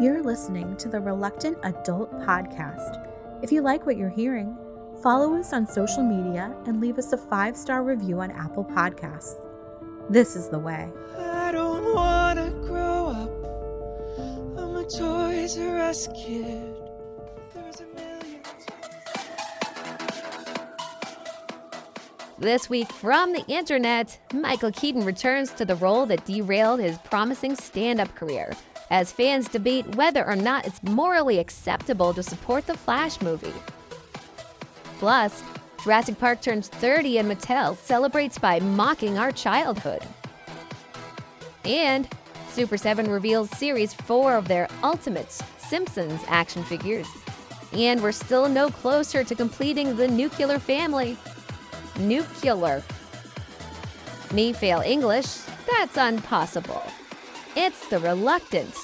You're listening to the Reluctant Adult Podcast. If you like what you're hearing, follow us on social media and leave us a five star review on Apple Podcasts. This is the way. I don't wanna grow up. I'm a Toys R Us kid. There's a million. This week from the internet, Michael Keaton returns to the role that derailed his promising stand up career as fans debate whether or not it's morally acceptable to support the Flash movie. Plus, Jurassic Park turns 30 and Mattel celebrates by mocking our childhood. And Super7 reveals Series 4 of their Ultimates Simpsons action figures. And we're still no closer to completing the nuclear family. Nuclear. Me fail English? That's impossible. It's the Reluctant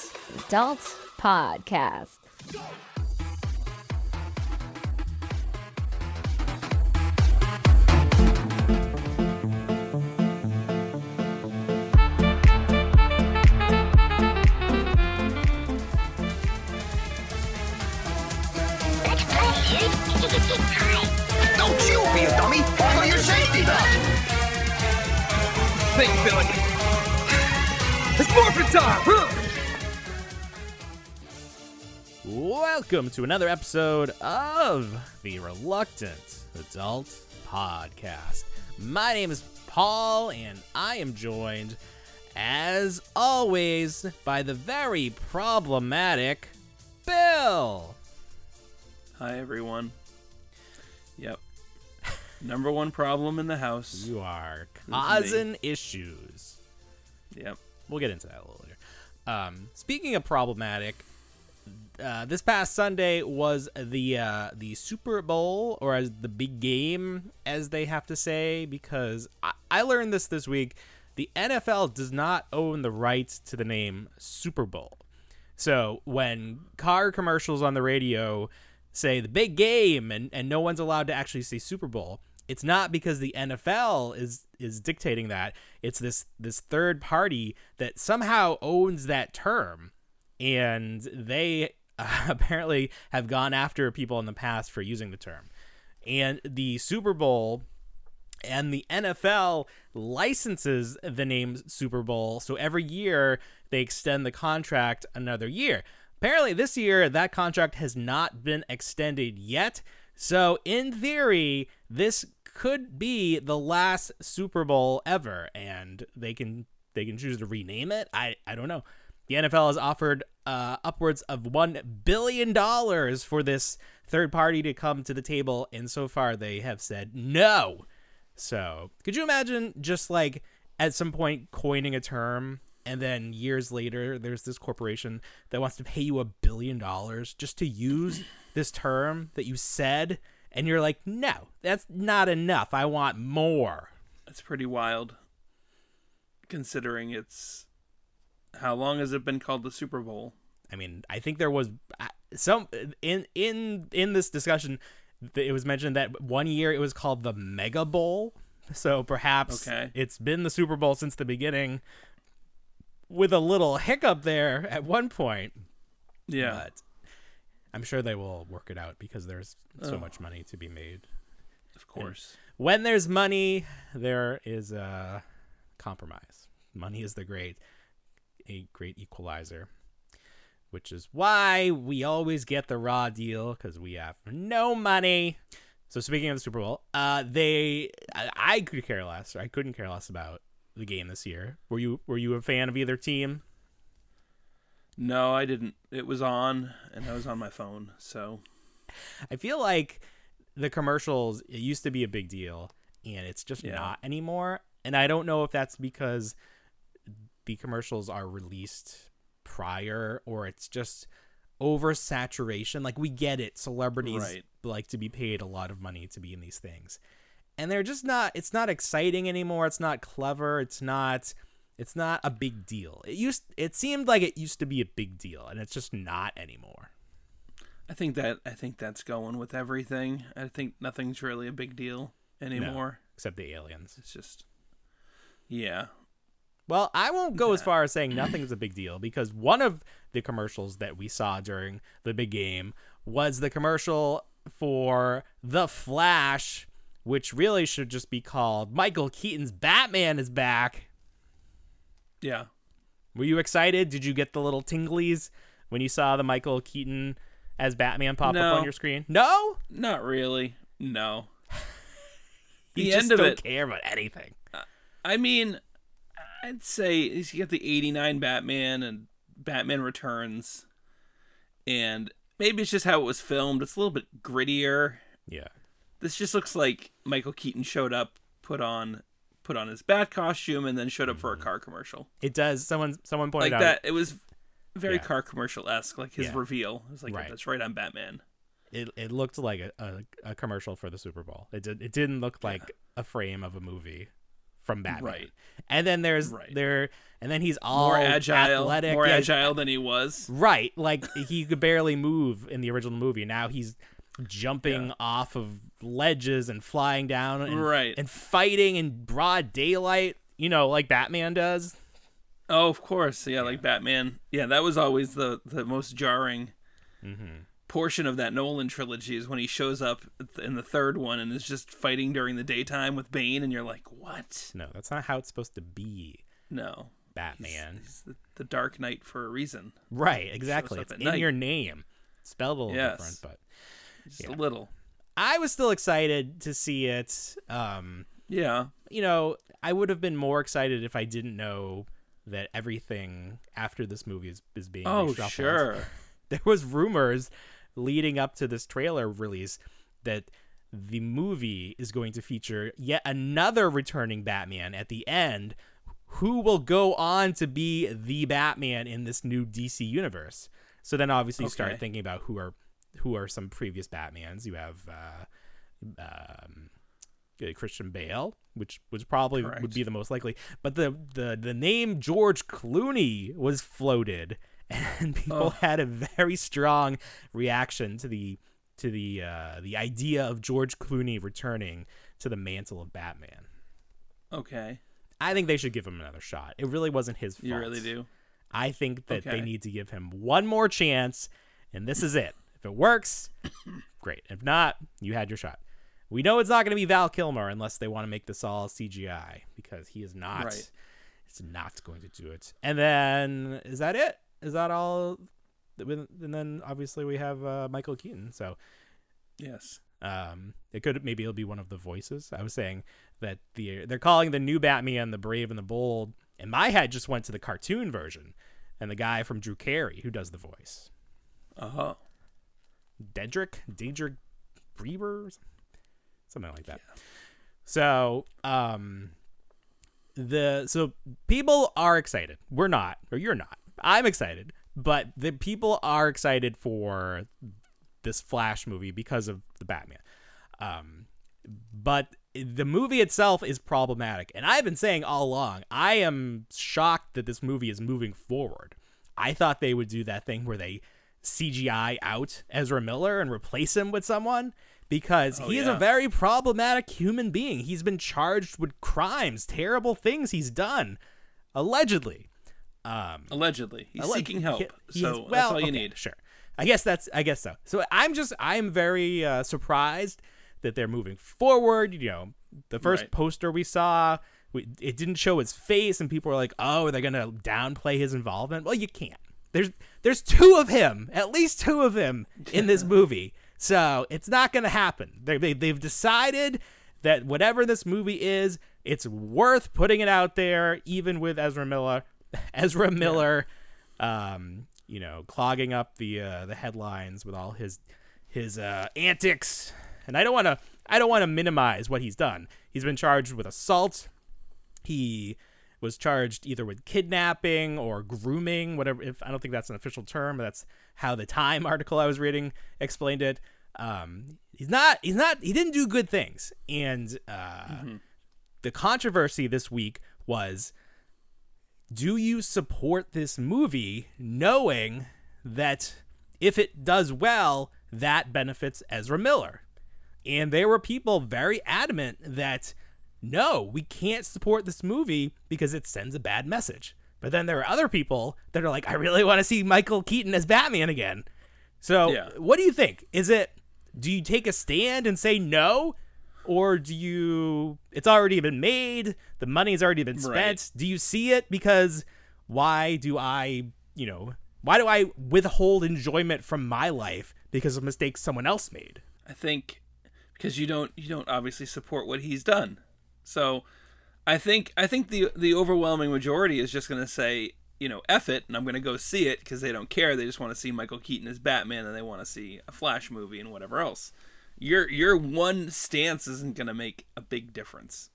Adult Podcast. Don't you be a dummy! Follow your safety belt! Think, Billy. It's morphin' time! Huh? Welcome to another episode of the Reluctant Adult Podcast. My name is Paul, and I am joined, as always, by the very problematic Bill. Hi, everyone. Yep. Number one problem in the house. You are me. causing issues. Yep. We'll get into that a little later. Um, speaking of problematic, uh, this past Sunday was the uh, the Super Bowl, or as the big game, as they have to say, because I, I learned this this week. The NFL does not own the rights to the name Super Bowl. So when car commercials on the radio say the big game and, and no one's allowed to actually say Super Bowl, it's not because the NFL is is dictating that. It's this this third party that somehow owns that term, and they uh, apparently have gone after people in the past for using the term. And the Super Bowl and the NFL licenses the name Super Bowl, so every year they extend the contract another year. Apparently, this year that contract has not been extended yet. So, in theory, this could be the last Super Bowl ever, and they can they can choose to rename it. I I don't know. The NFL has offered uh, upwards of one billion dollars for this third party to come to the table, and so far they have said no. So, could you imagine just like at some point coining a term and then years later there's this corporation that wants to pay you a billion dollars just to use this term that you said and you're like, "No, that's not enough. I want more." That's pretty wild. Considering it's. How long has it been called the Super Bowl? I mean, I think there was uh, some in in in this discussion it was mentioned that one year it was called the Mega Bowl. So perhaps Okay. it's been the Super Bowl since the beginning with a little hiccup there at one point. Yeah. But I'm sure they will work it out because there's so Oh. much money to be made. of course. When there's money, there is a compromise. Money is the great a great equalizer. Which is why we always get the raw deal because we have no money. So speaking of the Super Bowl, uh, they I, I could care less. Or I couldn't care less about the game this year. Were you Were you a fan of either team? No, I didn't. It was on, and I was on my phone. So I feel like the commercials it used to be a big deal and it's just Yeah. not anymore. And I don't know if that's because the commercials are released prior or it's just oversaturation. Like we get it, celebrities Right. like to be paid a lot of money to be in these things. And they're just not it's not exciting anymore. It's not clever. It's not it's not a big deal. It used it seemed like it used to be a big deal and it's just not anymore. I think that I think that's going with everything. I think nothing's really a big deal anymore. Except the aliens. It's just, yeah. Well, I won't go as far as saying nothing's a big deal because one of the commercials that we saw during the big game was the commercial for The Flash, which really should just be called Michael Keaton's Batman is back. Yeah. Were you excited? Did you get the little tinglies when you saw the Michael Keaton as Batman pop up on your screen? No? Not really. No. You The just end of don't it- care about anything. I mean, I'd say you get the 89 Batman and Batman Returns. And maybe it's just how it was filmed. It's a little bit grittier. Yeah. This just looks like Michael Keaton showed up, put on put on his bat costume and then showed up for a car commercial. It does. Someone someone pointed Like out that it was very Yeah. car commercial esque, like his Yeah. reveal. It was like Right. that's right, I'm Batman. it, it looked like a, a, a commercial for the Super Bowl. It did, it didn't look like a frame of a movie from Batman. Right. And then there's Right. there and then he's all More agile, athletic, more yeah, agile than he was. Right. Like he could barely move in the original movie. Now he's jumping Yeah. off of ledges and flying down and, Right. and fighting in broad daylight, you know, like Batman does. Oh, of course, yeah, like Batman. Yeah, that was always the the most jarring Mm-hmm. portion of that Nolan trilogy is when he shows up in the third one and is just fighting during the daytime with Bane, and you're like, what? No, that's not how it's supposed to be, No, Batman. he's the, the Dark Knight for a reason. Right, exactly. It's in night. your name. Spelled a little Yes. different, but Just a little. I was still excited to see it. Um, Yeah, you know, I would have been more excited if I didn't know that everything after this movie is, is being Oh, reshuffled. sure. There was rumors leading up to this trailer release that the movie is going to feature yet another returning Batman at the end who will go on to be the Batman in this new DC universe. So then obviously you start thinking about who are who are some previous Batmans. You have uh, um, uh, Christian Bale, which which probably would be the most likely. But the the the name George Clooney was floated, and people Oh. had a very strong reaction to the to the uh, the idea of George Clooney returning to the mantle of Batman. Okay, I think they should give him another shot. It really wasn't his fault. you really do. I think that they need to give him one more chance, and this is it. If it works, great. If not, you had your shot. We know it's not going to be Val Kilmer unless they want to make this all CGI because he is not. Right. It's not going to do it. And then is that it? Is that all? And then obviously we have uh, Michael Keaton. So Yes. um, it could maybe it'll be one of the voices. I was saying that the they're calling the new Batman the Brave and the Bold, and my head just went to the cartoon version, and the guy from Drew Carey who does the voice, Oh, Diedrich, Diedrich some- something like that. So um, the so people are excited. We're not, or you're not. I'm excited, but the people are excited for this Flash movie because of the Batman. Um, but the movie itself is problematic, and I've been saying all along, I am shocked that this movie is moving forward. I thought they would do that thing where they CGI out Ezra Miller and replace him with someone because he is a very problematic human being. He's been charged with crimes, terrible things he's done, allegedly. Um, allegedly, he's Alleg- seeking help. he- he so is- that's all you okay, need. Sure. I guess that's. I guess so. So I'm just. I'm very uh, surprised that they're moving forward. You know, the first Right. poster we saw, we, it didn't show his face, and people were like, "Oh, are they gonna downplay his involvement?" Well, you can't. There's there's two of him, at least two of him in this movie. So it's not gonna happen. They, they they've decided that whatever this movie is, it's worth putting it out there, even with Ezra Miller. Ezra Miller, um, you know, clogging up the uh, the headlines with all his his uh, antics. And I don't want to I don't want to minimize what he's done. He's been charged with assault. He was charged either with kidnapping or grooming, whatever. If I don't think that's an official term, but that's how the Time article I was reading explained it. Um, he's not. He's not. He didn't do good things. And uh, the controversy this week was do you support this movie knowing that if it does well, that benefits Ezra Miller? And there were people very adamant that no, we can't support this movie because it sends a bad message. But then there are other people that are like, I really want to see Michael Keaton as Batman again. So, Yeah. what do you think? Is it, do you take a stand and say no? Or do you, it's already been made, the money's already been spent. Right. Do you see it? Because why do I, you know, why do I withhold enjoyment from my life because of mistakes someone else made? I think because you don't you don't obviously support what he's done. So I think I think the the overwhelming majority is just going to say, you know, F it and I'm going to go see it because they don't care. They just want to see Michael Keaton as Batman and they want to see a Flash movie and whatever else. Your your one stance isn't going to make a big difference.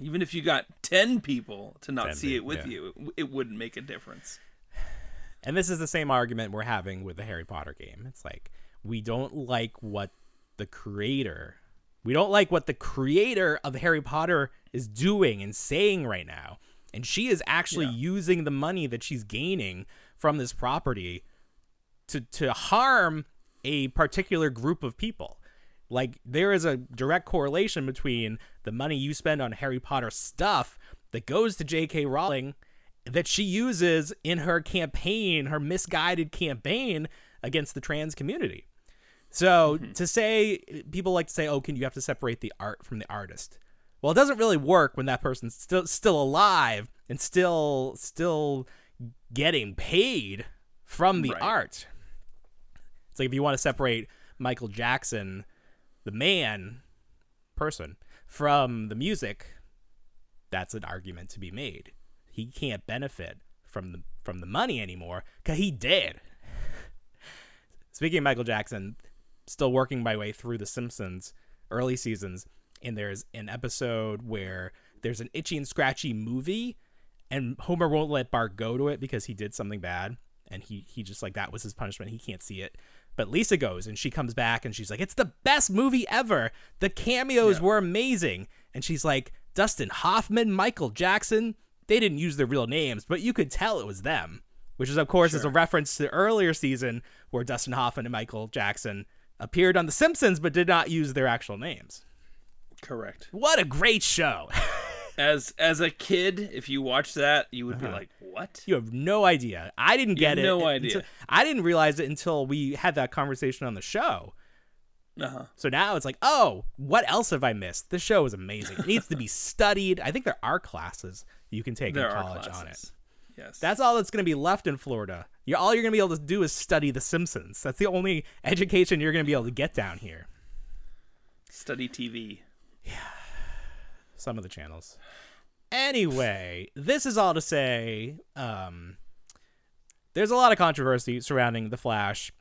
Even if you got 10 people to not see it with yeah. you, it, it wouldn't make a difference. And this is the same argument we're having with the Harry Potter game. It's like we don't like what the creator, we don't like what the creator of Harry Potter is doing and saying right now. And she is actually Yeah. using the money that she's gaining from this property to to harm a particular group of people. Like there is a direct correlation between the money you spend on Harry Potter stuff that goes to J.K. Rowling that she uses in her campaign, her misguided campaign against the trans community. So mm-hmm. to say people like to say, "Oh, can you have to separate the art from the artist?" Well, it doesn't really work when that person's still still alive and still still getting paid from the Right. art. It's like if you want to separate Michael Jackson, the man, person, from the music, that's an argument to be made. He can't benefit from the from the money anymore because he did. Speaking of Michael Jackson, still working my way through The Simpsons early seasons, and there's an episode where there's an itchy and scratchy movie, and Homer won't let Bart go to it because he did something bad, and he he just like that was his punishment. He can't see it. But Lisa goes and she comes back and she's like, "It's the best movie ever. The cameos were amazing." And she's like, "Dustin Hoffman, Michael Jackson, they didn't use their real names, but you could tell it was them." Which is of course is a reference to the earlier season where Dustin Hoffman and Michael Jackson appeared on The Simpsons but did not use their actual names. Correct. What a great show. As as a kid, if you watch that, you would Uh-huh. be like, "What?" You have no idea. I didn't get it. no until- idea. I didn't realize it until we had that conversation on the show. Uh-huh. So now it's like, oh, what else have I missed? This show is amazing. It needs to be studied. I think there are classes you can take There in college on it. Yes. That's all that's going to be left in Florida. You're, all you're going to be able to do is study The Simpsons. That's the only education you're going to be able to get down here. study TV. Yeah. Some of the channels. Anyway, this is all to say, um, there's a lot of controversy surrounding the Flash.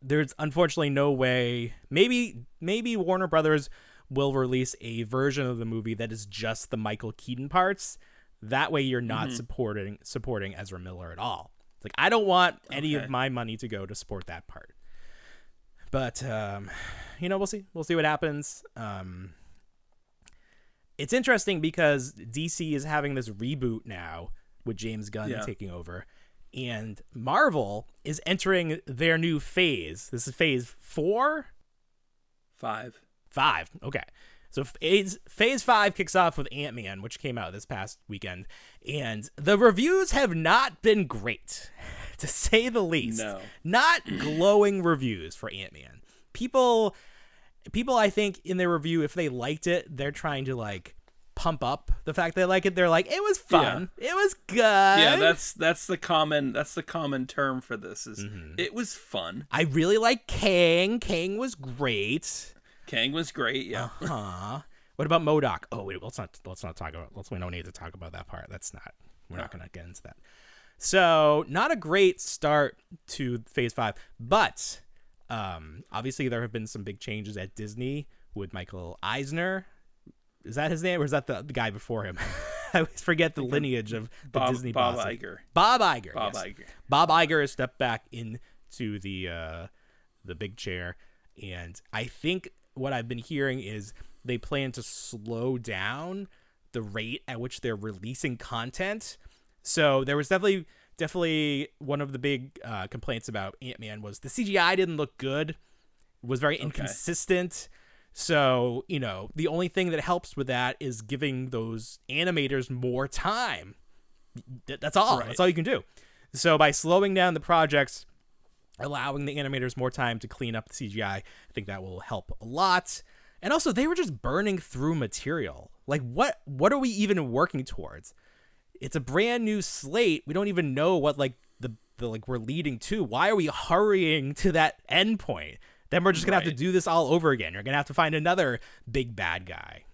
There's unfortunately no way. Maybe maybe Warner Brothers will release a version of the movie that is just the Michael Keaton parts. That way, you're not supporting supporting Ezra Miller at all. It's like I don't want any Okay. of my money to go to support that part. But um, you know, we'll see. We'll see what happens. Um, it's interesting because DC is having this reboot now with James Gunn Yeah. taking over, and Marvel is entering their new phase. This is phase four, Five. five. Okay, so phase phase five kicks off with Ant Man, which came out this past weekend, and the reviews have not been great, to say the least. No. not glowing reviews for Ant Man. People people I think in their review, if they liked it, they're trying to like pump up the fact they like it. They're like, it was fun. It was good. Yeah, that's that's the common that's the common term for this. Is Mm-hmm. it was fun. I really like Kang. Kang was great. Kang was great. Yeah. Huh. What about MODOK? Oh wait, let's not let's not talk about let's we don't need to talk about that part. That's not we're not gonna get into that. So not a great start to phase five, but um obviously there have been some big changes at Disney with Michael Eisner. Is that his name or is that the, the guy before him? I always forget the lineage of the Bob Disney Bob bosses. Iger. Bob Iger. Bob yes. Iger. Bob Iger has stepped back into the uh, the big chair, and I think what I've been hearing is they plan to slow down the rate at which they're releasing content. So there was definitely definitely one of the big uh, complaints about Ant Man was the CGI didn't look good, was very inconsistent. So, you know, the only thing that helps with that is giving those animators more time. That's all. Right. That's all you can do. So, by slowing down the projects, allowing the animators more time to clean up the CGI, I think that will help a lot. And also, they were just burning through material. Like, what? What are we even working towards? It's a brand new slate. We don't even know what like the, the like we're leading to. Why are we hurrying to that end point? Then we're just gonna have to do this all over again. You're gonna have to find another big bad guy.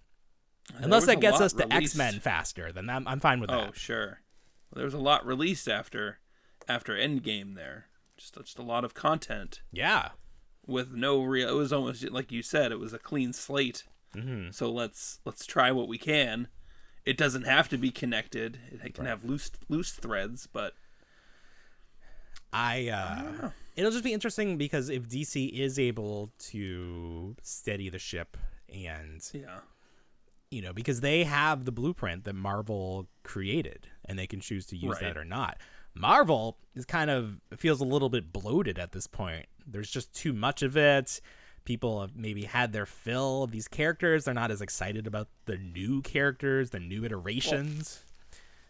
Unless that gets us to. X Men faster, then I'm, I'm fine with Oh, that. Oh sure. There was a lot released after after Endgame there. Just just a lot of content Yeah, with no real. It was almost like you said. It was a clean slate. Mm-hmm. So let's let's try what we can. It doesn't have to be connected. It can have loose loose threads, but I uh it'll just be interesting because if DC is able to steady the ship and yeah, you know because they have the blueprint that Marvel created and they can choose to use Right. that or not. Marvel is kind of feels a little bit bloated at this point. There's just too much of it. People have maybe had their fill of these characters. They're not as excited about the new characters, the new iterations.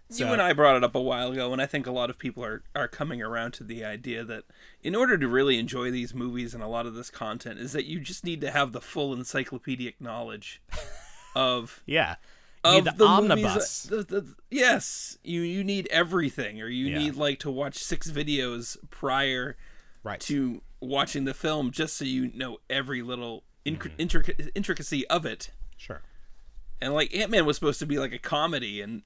you and I brought it up a while ago, and I think a lot of people are are coming around to the idea that in order to really enjoy these movies and a lot of this content, is that you just need to have the full encyclopedic knowledge of Yeah. Of need the, the omnibus. The, the, yes, you you need everything, or you Yeah. need like to watch six videos prior right. to watching the film, just so you know every little inc- Mm-hmm. intric- intricacy of it. sure. And like Ant Man was supposed to be like a comedy, and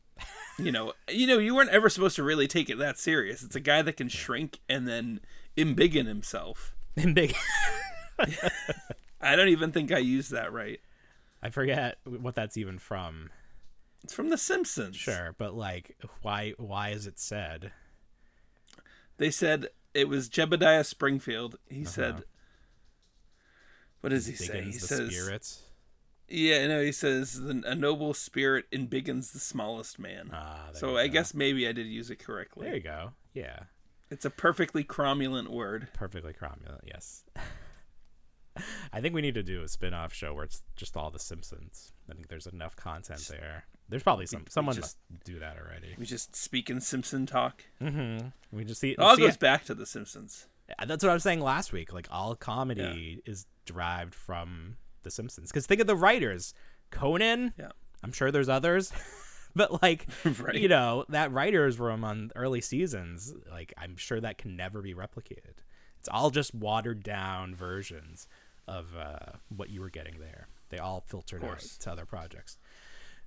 you know, you know, you weren't ever supposed to really take it that serious. It's a guy that can shrink and then embiggen himself. Big I don't even think I used that right. I forget what that's even from. It's from The Simpsons. Sure, but like why why is it said? They said it was Jebediah Springfield. He Uh-huh. said, "What does he say?" He Biggins the says, spirits. "Yeah, no." He says, the, "A noble spirit embiggens the smallest man." Ah, so I guess maybe I did use it correctly. There you go. Yeah. It's a perfectly cromulent word. Perfectly cromulent, yes. I think we need to do a spin-off show where it's just all the Simpsons. I think there's enough content there. There's probably some someone just- must do that already. We just speak in Simpson talk. Mm-hmm. We just see, It all see goes back to The Simpsons. That's what I was saying last week. Like all comedy is derived from the Simpsons. Because think of the writers, Conan. Yeah. I'm sure there's others, but like Right. you know that writers room on early seasons. Like I'm sure that can never be replicated. It's all just watered down versions of uh, what you were getting there. They all filtered out to other projects.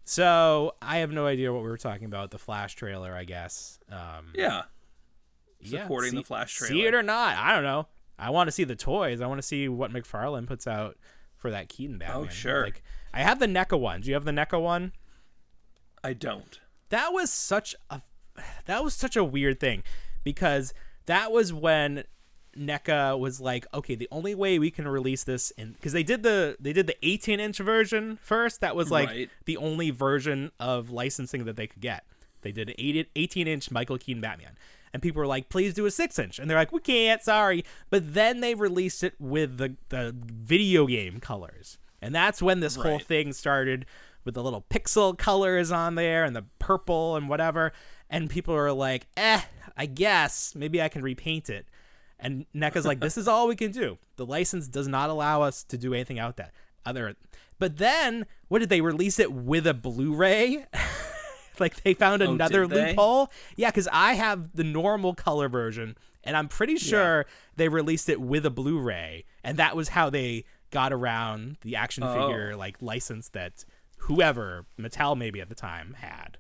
So I have no idea what we were talking about. The Flash trailer, I guess. Um, Yeah. yeah, supporting the Flash trailer. See it or not, I don't know. I want to see the toys. I want to see what McFarlane puts out for that Keaton Batman. Oh, sure. Like I have the NECA one. Do you have the NECA one? I don't. That was such a that was such a weird thing because that was when NECA was like, okay, the only way we can release this in because they did the they did the 18 inch version first. That was like Right. the only version of licensing that they could get. They did an 18 inch Michael Keaton Batman. And people were like, please do a six inch. And they're like, we can't, sorry. But then they released it with the, the video game colors. And that's when this whole thing started with the little pixel colors on there and the purple and whatever. And people are like, eh, I guess maybe I can repaint it. And NECA's like, this is all we can do. The license does not allow us to do anything out that other. But then, what did they release it with a Blu-ray? like they found Oh, another loophole. Yeah, because I have the normal color version, and I'm pretty sure they released it with a Blu-ray, and that was how they got around the action Oh. figure like license that whoever Mattel maybe at the time had.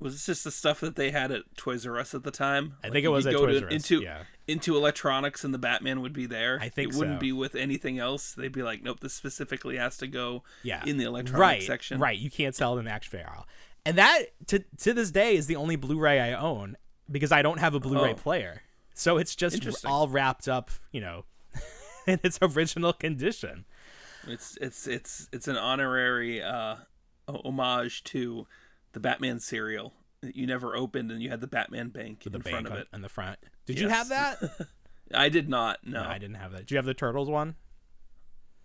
Was this just the stuff that they had at Toys R Us at the time? I Like, think it was at go Toys to, R Us, into yeah. into electronics and the Batman would be there. I think it wouldn't be with anything else. They'd be like, nope, this specifically has to go yeah in the electronic right, section. Right, you can't sell it in the action figure aisle. And that to to this day is the only Blu-ray I own because I don't have a Blu-ray Oh. player. So it's just all wrapped up, you know, in its original condition. It's it's it's it's an honorary uh, homage to the Batman cereal that you never opened, and you had the Batman bank With the in bank front of it. on the front. Did you have Yes. that? I did not. No, No, I didn't have that. Did you have the Turtles one?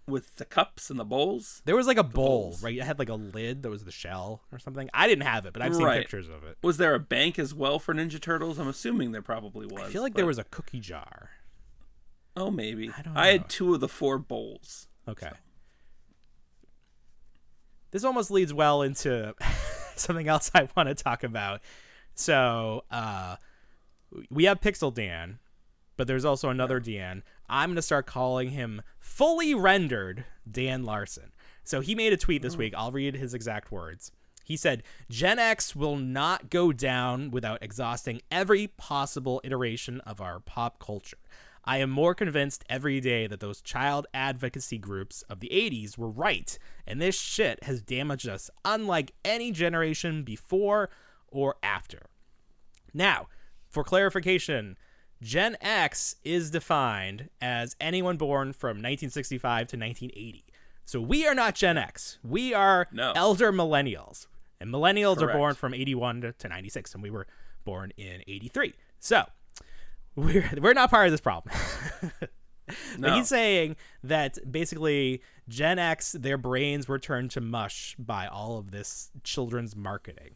with the cups and the bowls. There was like a bowl, bowls. right? It had like a lid that was the shell or something. I didn't have it, but I've seen Right. pictures of it. Was there a bank as well for Ninja Turtles? I'm assuming there probably was. I feel like there was a cookie jar. Oh, maybe. I don't I know. had two of the four bowls. Okay. This almost leads well into something else I want to talk about. So, uh, we have Pixel Dan, but there's also another Dan. I'm going to start calling him fully rendered Dan Larson. So he made a tweet this week. I'll read his exact words. He said, Gen X will not go down without exhausting every possible iteration of our pop culture. I am more convinced every day that those child advocacy groups of the 80s were right, and this shit has damaged us unlike any generation before or after. Now, for clarification, Gen X is defined as anyone born from 1965 to 1980. So we are not Gen X. We are No. elder millennials. And millennials are born from 81 to, to 96, and we were born in 83. So we're, we're not part of this problem. But No. he's saying that basically Gen X, their brains were turned to mush by all of this children's marketing,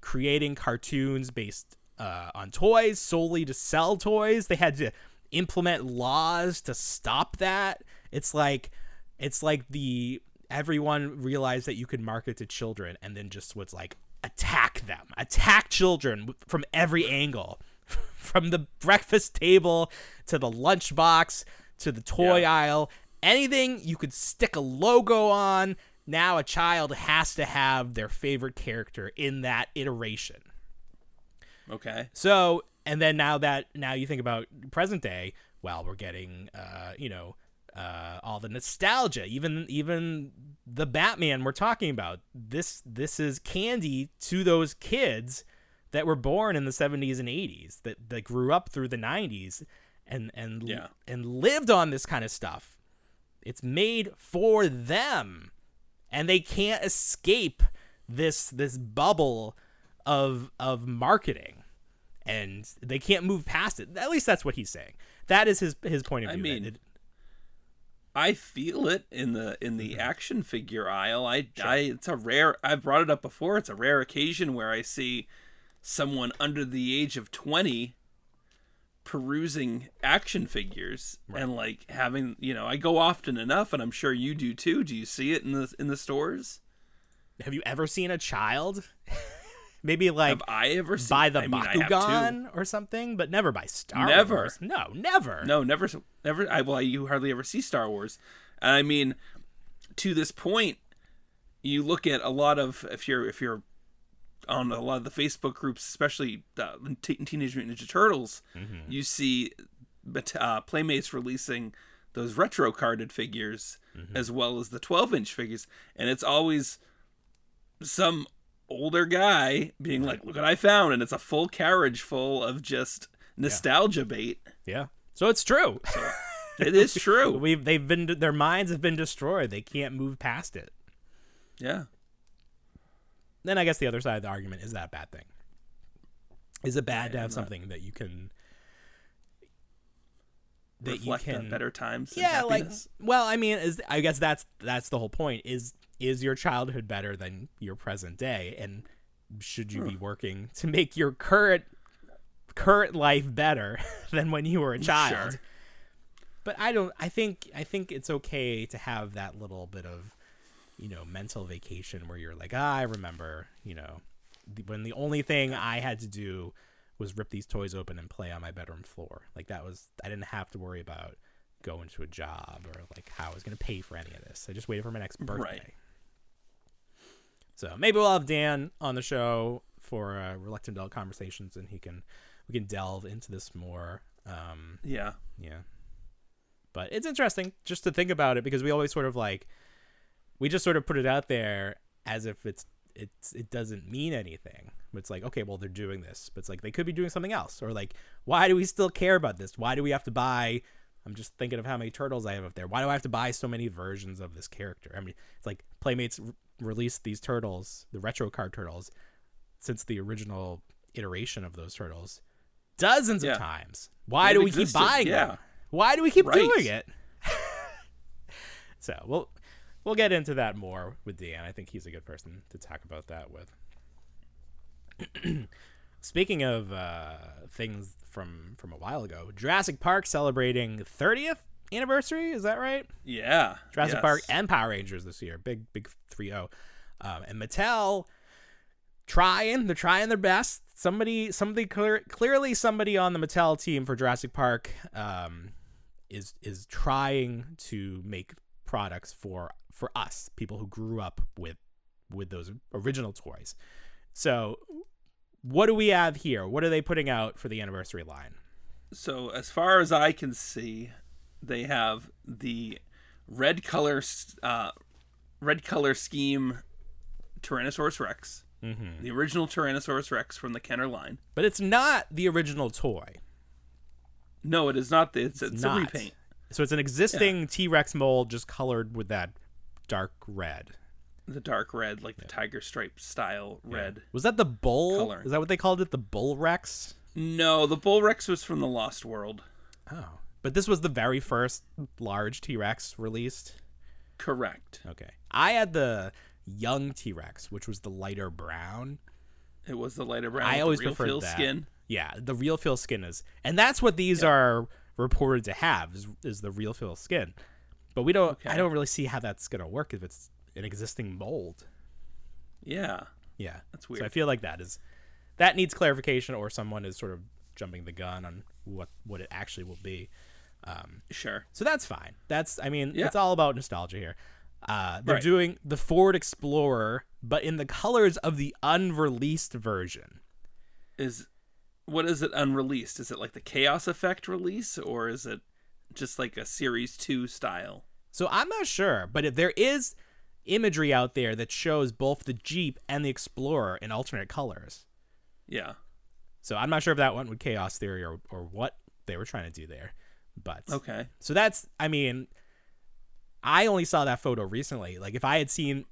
creating cartoons based uh, on toys solely to sell toys. They had to implement laws to stop that. It's like, it's like the everyone realized that you could market to children and then just was like attack them, attack children from every angle from the breakfast table to the lunchbox to the toy Yeah. aisle, anything you could stick a logo on. Now a child has to have their favorite character in that iteration. Okay. So, and then now that now you think about present day, well, we're getting uh, you know, uh all the nostalgia, even even the Batman we're talking about. This this is candy to those kids that were born in the 70s and 80s that that grew up through the 90s and and Yeah. and lived on this kind of stuff. It's made for them and they can't escape this this bubble of of marketing and they can't move past it at least that's what he's saying that is his his point of I view that mean, it- I feel it in the in the Mm-hmm. action figure aisle. I, I it's a rare. I've brought it up before. It's a rare occasion where I see someone under the age of twenty perusing action figures and like having you know I go often enough, and I'm sure you do too. Do you see it in the in the stores? have you ever seen a child maybe like Have I ever seen by the I mean, I have. Bakugan or something but never by Star Never. Wars no never No, never, never. I well, you hardly ever see Star Wars, and I mean, to this point, you look at a lot of if you're if you're on a lot of the Facebook groups, especially uh, Te- Teenage Mutant Ninja Turtles, you see uh, Playmates releasing those retro carded figures as well as the 12 inch figures, and it's always some older guy being like, "Look what I found," and it's a full carriage full of just nostalgia bait. yeah. So it's true. It is true. we've they've been their minds have been destroyed. They can't move past it. Yeah. Then I guess the other side of the argument is that a bad thing? Is it bad to have something that you can that Reflect you on can better times. Yeah, like well, I mean, is I guess that's that's the whole point. Is is your childhood better than your present day, and should you be hmm. working to make your current current life better than when you were a child? Sure. But I don't. I think I think it's okay to have that little bit of you know mental vacation where you're like, ah, I remember, you know, when the only thing I had to do was rip these toys open and play on my bedroom floor. Like that was I didn't have to worry about going to a job or like how I was going to pay for any of this. I just waited for my next birthday. Right. So maybe we'll have Dan on the show for uh, reluctant adult conversations, and he can we can delve into this more. Um, yeah. yeah. But it's interesting just to think about it because we always sort of like we just sort of put it out there as if it's it's it doesn't mean anything. It's like, okay, well they're doing this, but it's like they could be doing something else. Or like, why do we still care about this? Why do we have to buy I'm just thinking of how many turtles I have up there. Why do I have to buy so many versions of this character? I mean, it's like Playmates r- released these turtles, the retro card turtles, since the original iteration of those turtles, dozens Yeah. of times. Why They've do we keep buying yeah. them? Why do we keep Right. doing it? So we'll we'll get into that more with Dan. I think he's a good person to talk about that with. Speaking of uh, things from from a while ago, Jurassic Park celebrating 30th anniversary. Is that right? Yeah. Jurassic yes. Park and Power Rangers this year. Big big 3-0. Um, and Mattel trying, they're trying their best. Somebody somebody clear, clearly somebody on the Mattel team for Jurassic Park um, is is trying to make products for for us, people who grew up with with those original toys. So, what do we have here? What are they putting out for the anniversary line? So as far as I can see, they have the red color, uh, red color scheme Tyrannosaurus Rex, Mm-hmm. the original Tyrannosaurus Rex from the Kenner line. But it's not the original toy. No, it is not. The, it's it's a not. repaint. So it's an existing T Rex mold just colored with that dark red. The dark red, like the tiger stripe style red. Was that the bull? Color. Is that what they called it? The bull Rex? No, the Bull Rex was from the Lost World. Oh. But this was the very first large T Rex released. Correct. Okay. I had the young T Rex, which was the lighter brown. It was the lighter brown. I always preferred that. skin. Yeah, the real feel skin is, and that's what these are reported to have is, is the real feel skin. But we don't. I don't really see how that's gonna work if it's an existing mold. Yeah. Yeah, That's So I feel like that is that needs clarification, or someone is sort of jumping the gun on what what it actually will be. Sure. So that's fine. That's I mean, Yeah. it's all about nostalgia here. Uh, they're Right. doing the Ford Explorer, but in the colors of the unreleased version. Is what is it unreleased? Is it like the Chaos Effect release, or is it just like a Series Two style? So I'm not sure, but if there is imagery out there that shows both the Jeep and the Explorer in alternate colors. Yeah. So I'm not sure if that went with Chaos Theory or, or what they were trying to do there. But Okay. So that's I mean I only saw that photo recently. Like if I had seen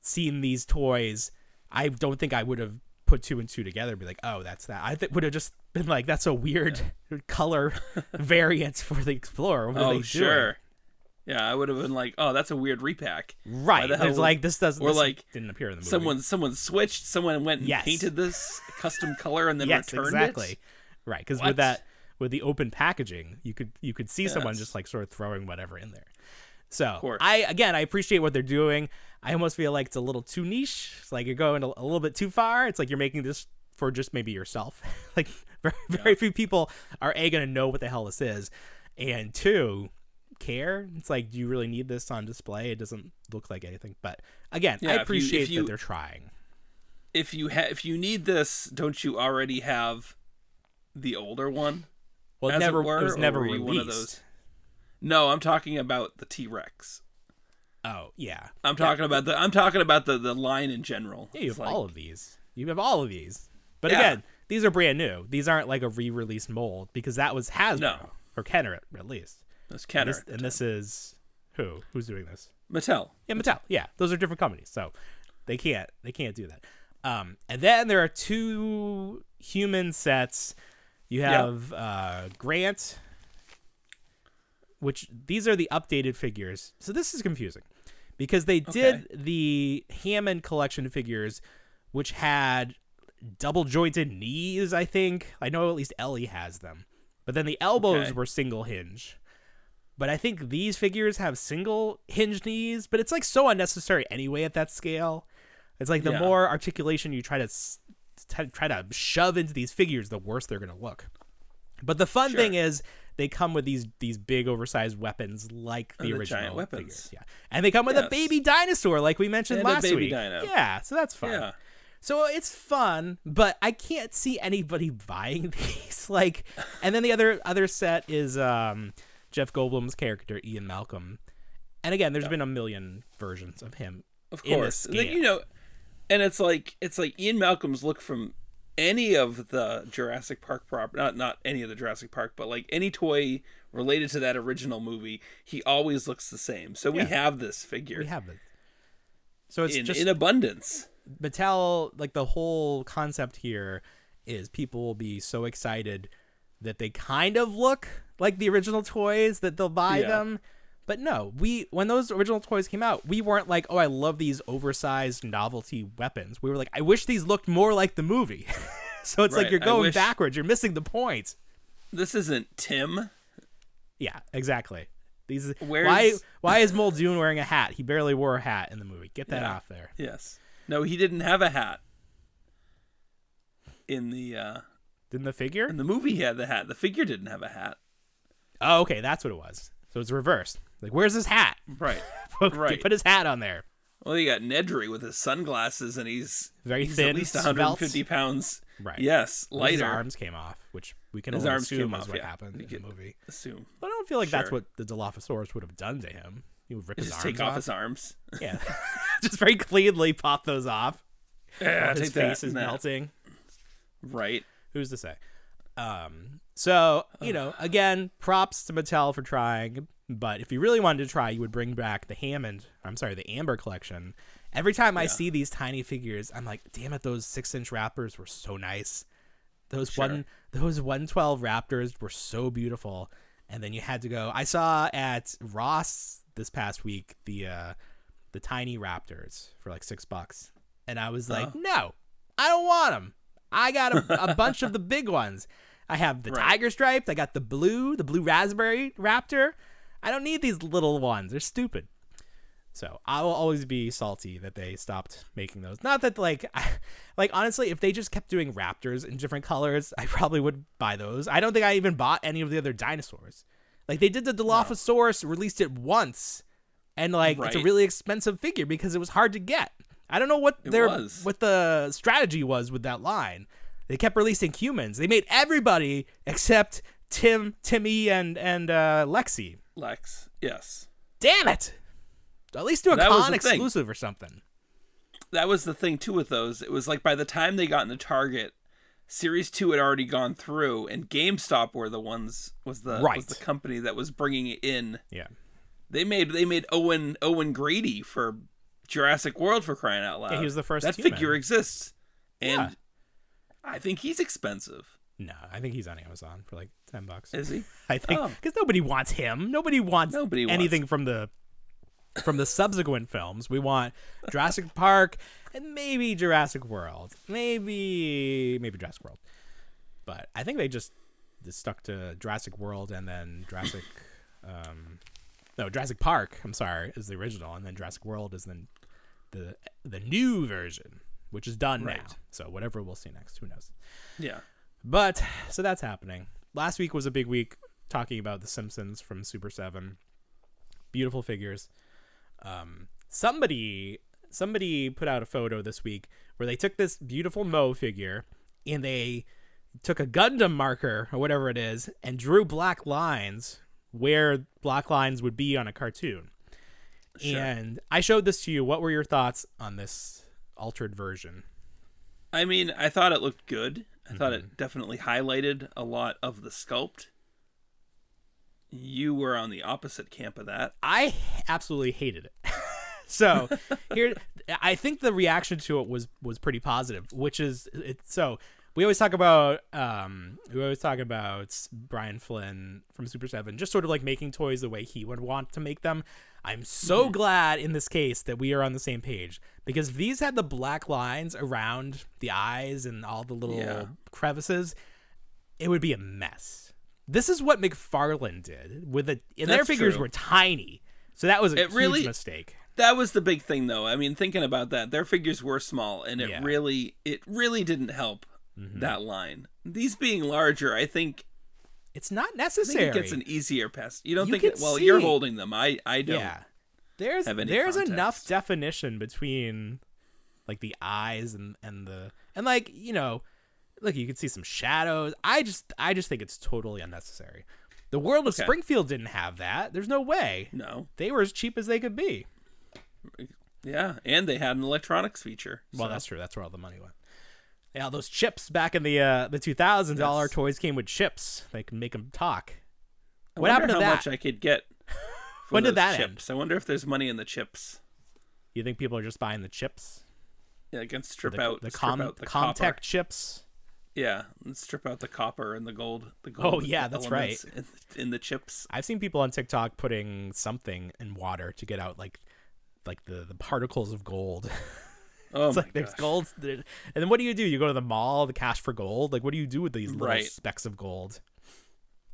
seen these toys, I don't think I would have put two and two together and be like, "Oh, that's that." I th- would have just been like, "That's a weird color variant for the Explorer." What Oh, doing? sure. Yeah, I would have been like, "Oh, that's a weird repack." Right. The There's like this doesn't or this like didn't appear in the movie. Someone someone switched. Someone went and Yes. painted this custom color and then yes, returned exactly. it. Right, because with that, with the open packaging, you could you could see someone just like sort of throwing whatever in there. So. I again I appreciate what they're doing. I almost feel like it's a little too niche. It's like you're going a, a little bit too far. It's like you're making this for just maybe yourself. like very, very few people are a gonna know what the hell this is, and two care. It's like, do you really need this on display? It doesn't look like anything. But again, Yeah, I if you- if appreciate you- that they're trying. If you ha- if you need this, don't you already have the older one? Well, it as it never were, it was never released. one of those? No, I'm talking about the T Rex. Oh yeah, I'm talking about the I'm talking about the the line in general. Yeah, you have like- all of these. You have all of these. But Yeah. again, these are brand new. These aren't like a re-release mold because that was Hasbro No. or Kenner at, least. And Kenner. this, and this is who? Who's doing this? Mattel. Yeah, Mattel. Yeah, those are different companies, so they can't they can't do that. Um, and then there are two human sets. You Yeah. have uh, Grant, which these are the updated figures. So this is confusing because they did the Hammond collection figures, which had double jointed knees. I think I know at least Ellie has them, but then the elbows Okay. were single hinge. But I think these figures have single hinge knees, but it's like so unnecessary anyway at that scale. It's like the Yeah. more articulation you try to t- try to shove into these figures, the worse they're gonna look. But the fun Sure. thing is they come with these these big oversized weapons like the the original giant weapons. figures. Yeah, and they come with a baby dinosaur like we mentioned And last week. dino. Yeah, so that's fun. Yeah. So it's fun, but I can't see anybody buying these. Like, and then the other other set is um, Jeff Goldblum's character Ian Malcolm, and again, there's been a million versions of him. Of course. And then, scale. you know, and it's like it's like Ian Malcolm's look from any of the Jurassic Park prop not not any of the Jurassic Park, but like any toy related to that original movie, he always looks the same. So we have this figure We have it. So it's in, just in abundance. Mattel, like the whole concept here is people will be so excited that they kind of look like the original toys that they'll buy Yeah. them, But no, we when those original toys came out, we weren't like, "Oh, I love these oversized novelty weapons." We were like, "I wish these looked more like the movie." so it's like you're going wish- backwards. You're missing the point. This isn't Tim. Yeah, exactly. These Where's- why why is Muldoon wearing a hat? He barely wore a hat in the movie. Get that Yeah. off there. Yes. No, he didn't have a hat. In the uh Didn't the figure? in the movie he had the hat. The figure didn't have a hat. Oh, okay, that's what it was. So it's reversed. Like, where's his hat? Right. Put, Right. put his hat on there. Well, you got Nedry with his sunglasses and he's Very he's thin, at least svelte. 150 pounds. Right. Yes, lighter. His arms came off, which we can His only arms assume came is off, what yeah. happened in the movie. Assume. But I don't feel like that's what the Dilophosaurus would have done to him. He would rip his Just arms take off his arms. Yeah, just very cleanly pop those off. Yeah, His face that. is melting. Right. Who's to say? Um, so you know, again, props to Mattel for trying. But if you really wanted to try, you would bring back the Hammond. I'm sorry, the Amber collection. Every time I see these tiny figures, I'm like, damn it, those six inch Raptors were so nice. Those Sure. one, those one twelve Raptors were so beautiful. And then you had to go. I saw at Ross this past week the uh, the tiny Raptors for like six bucks, and I was like, Oh. no, I don't want them. I got a, a bunch of the big ones. I have the Right. tiger striped. I got the blue, the blue raspberry raptor. I don't need these little ones. They're stupid. So I will always be salty that they stopped making those. Not that like, I, like honestly, if they just kept doing raptors in different colors, I probably would buy those. I don't think I even bought any of the other dinosaurs. Like they did the Dilophosaurus, released it once, and like it's a really expensive figure because it was hard to get. I don't know what It their was. what the strategy was with that line. They kept releasing humans. They made everybody except Tim, Timmy, and and uh, Lexi. Lex. Yes. Damn it! At least do a That con the thing. exclusive or something. That was the thing too with those. It was like by the time they got into Target, Series Two had already gone through, and GameStop were the ones was the was the company that was bringing it in. Yeah. They made they made Owen Owen Grady for Jurassic World for crying out loud. Yeah, he was the first That human. figure exists, and Yeah. I think he's expensive. No, I think he's on Amazon for like ten bucks. Is he? I think Oh. because nobody wants him. Nobody wants Nobody wants- anything from the from the subsequent films. We want Jurassic Park and maybe Jurassic World, maybe maybe Jurassic World. But I think they just, just stuck to Jurassic World and then Jurassic, um, no Jurassic Park. I'm sorry, is the original, and then Jurassic World is then the the new version, which is done now. So whatever we'll see next, who knows. Yeah. But so that's happening. Last week was a big week talking about the Simpsons from Super 7. Beautiful figures. Um somebody somebody put out a photo this week where they took this beautiful Moe figure and they took a Gundam marker or whatever it is and drew black lines where black lines would be on a cartoon. Sure. And I showed this to you. What were your thoughts on this altered version? I mean, I thought it looked good. I thought Mm-hmm. it definitely highlighted a lot of the sculpt. You were on the opposite camp of that. I absolutely hated it. so here, I think the reaction to it was was pretty positive, which is it. So we always talk about um we always talk about Brian Flynn from Super Seven, just sort of like making toys the way he would want to make them. I'm so glad in this case that we are on the same page because these had the black lines around the eyes and all the little Yeah. crevices. It would be a mess. This is what McFarlane did with it, and their figures true. were tiny, so that was a It really- huge mistake. That was the big thing, though. I mean, thinking about that, their figures were small, and it Yeah. Mm-hmm. really, it really didn't help Mm-hmm. that line. These being larger, I think, It's not necessary. it gets an easier pass. You don't You think? It, well, you're holding them. I, I don't. yeah, there's there's context. enough definition between like the eyes and and the and like you know, look, you can see some shadows. I just I just think it's totally unnecessary. The world of Okay. Springfield didn't have that. There's no way. No. They were as cheap as they could be. Yeah, and they had an electronics feature. Well, that's true. That's where all the money went. Yeah, those chips back in the uh, the 2000s, all our toys came with chips. They can make them talk. I What happened to how that? much I could get. For When did that end? chips. I wonder if there's money in the chips. You think people are just buying the chips? Yeah, I can strip the, out the com out the Comtech copper. chips. Yeah, let's strip out the copper and the gold. The gold Oh, yeah, that's right. In, in the chips. I've seen people on TikTok putting something in water to get out like like the, the particles of gold. Oh it's like there's gosh. gold, and then what do you do? You go to the mall, the cash for gold. Like, what do you do with these little Right. specks of gold?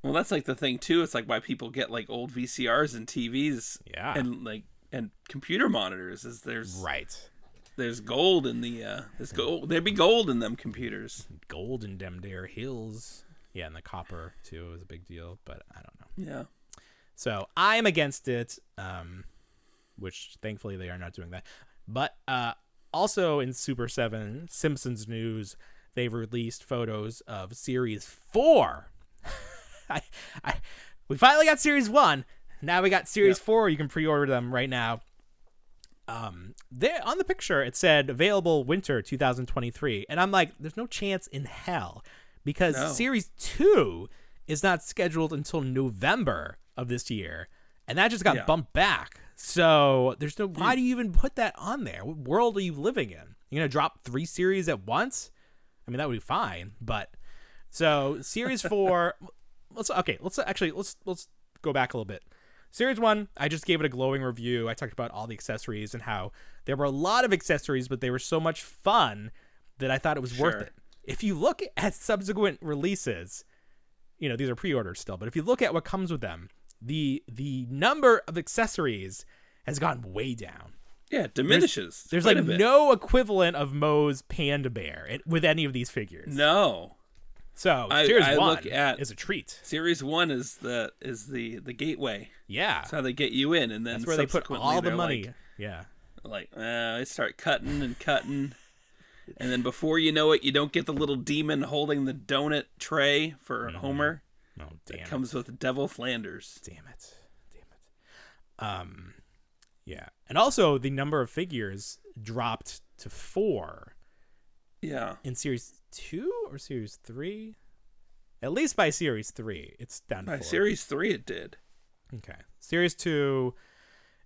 Well, that's like the thing too. It's like why people get like old VCRs and TVs. Yeah. And like and computer monitors is there's Right, there's gold in the uh there's gold there'd be gold in them computers. gold in them there hills. Yeah, and the copper too is a big deal, but I don't know. Yeah. So I'm against it, um, which thankfully they are not doing that. But uh, also in Super 7 Simpsons news, they've released photos of Series 4. I, I, we finally got Series 1. Now we got Series 4. You can pre order them right now. Um, there on the picture it said available winter 2023, and I'm like, there's no chance in hell because No. Series Two is not scheduled until November of this year, and that just got Yeah. bumped back. So there's no. Why do you even put that on there? What world are you living in? You're gonna drop three series at once? I mean, that would be fine, but so series four. let's okay. Let's actually let's let's go back a little bit. Series one, I just gave it a glowing review. I talked about all the accessories and how there were a lot of accessories, but they were so much fun that I thought it was worth it. If you look at subsequent releases, you know these are pre orders still, but if you look at what comes with them, the the number of accessories has gone way down. Yeah, it diminishes. There's quite like no equivalent of Moe's Panda Bear it- with any of these figures. No. So I- Series I one look at- is a treat. Series one is the is the the gateway. Yeah, That's how they get you in, and then that's where they put all the money. Like, yeah. like uh, they start cutting and cutting, and then before you know it, you don't get the little demon holding the donut tray for Mm-hmm. Homer. Oh damn It comes with Devil Flanders. Damn it. Damn it. Um yeah. And also the number of figures dropped to 4 Yeah. in series 2 or series 3? At least by series 3, it's down to By 4. series three, it did. Okay. Series 2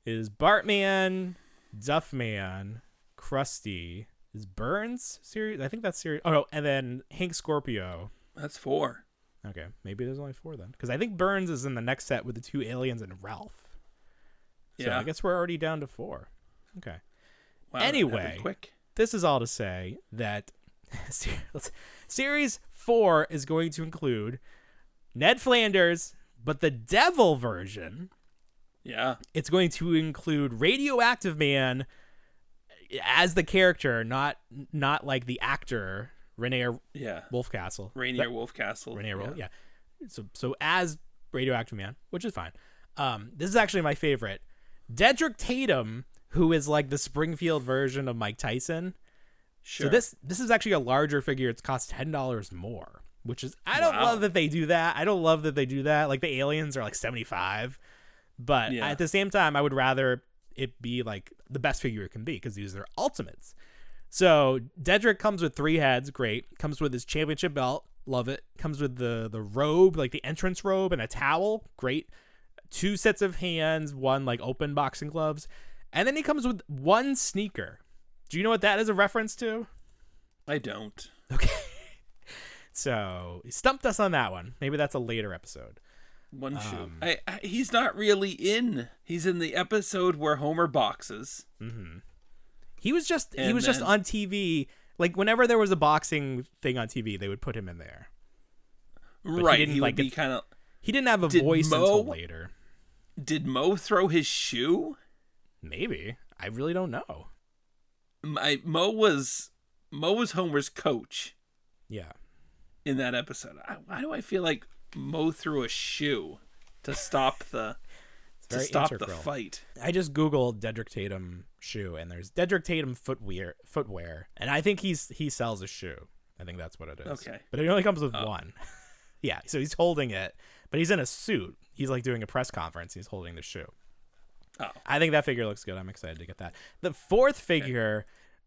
is Bartman, Duffman, Krusty, is Burns series? I think that's series. Oh no, and then Hank Scorpio. That's four. Okay, maybe there's only 4 then cuz I think Burns is in the next set with the two aliens and Ralph. So Yeah. I guess we're already down to four. Okay. Wow, Anyway. quick. This is all to say that series four is going to include Ned Flanders, but the devil version. Yeah. It's going to include Radioactive Man as the character, not not like the actor Rainier Yeah. Wolfcastle. Rainier Wolfcastle. Rainier yeah. Wolf, yeah. So so as Radioactive Man, which is fine. Um, this is actually my favorite. Dedrick Tatum, who is like the Springfield version of Mike Tyson. Sure. So this this is actually a larger figure. It's cost ten dollars more, which is I don't Wow. love that they do that. I don't love that they do that. Like the aliens are like seventy five, but Yeah. at the same time, I would rather it be like the best figure it can be because these are ultimates. So Dedrick comes with three heads, great. Comes with his championship belt, love it. Comes with the the robe, like the entrance robe and a towel, great. Two sets of hands, one like open boxing gloves, and then he comes with one sneaker. Do you know what that is a reference to? I don't. Okay. So he stumped us on that one. Maybe that's a later episode. One shoe. Um, I, I he's not really in. He's in the episode where Homer boxes. He was just he And was just on TV. Like whenever there was a boxing thing on TV, they would put him in there. he right. didn't, He like, be kind of. He didn't have a voice Mo- until later. Did Moe throw his shoe? Maybe I really don't know. My Moe was Moe was Homer's coach Yeah, in that episode. I, why do I feel like Moe threw a shoe to stop the to very stop the fight? I just googled Dedrick Tatum shoe, and there's Dedrick Tatum footwear, footwear, and I think he's he sells a shoe. I think that's what it is. Okay. but it only comes with Oh. one. yeah, so he's holding it, but he's in a suit. He's like doing a press conference. He's holding the shoe. Oh. I think that figure looks good. I'm excited to get that. The fourth figure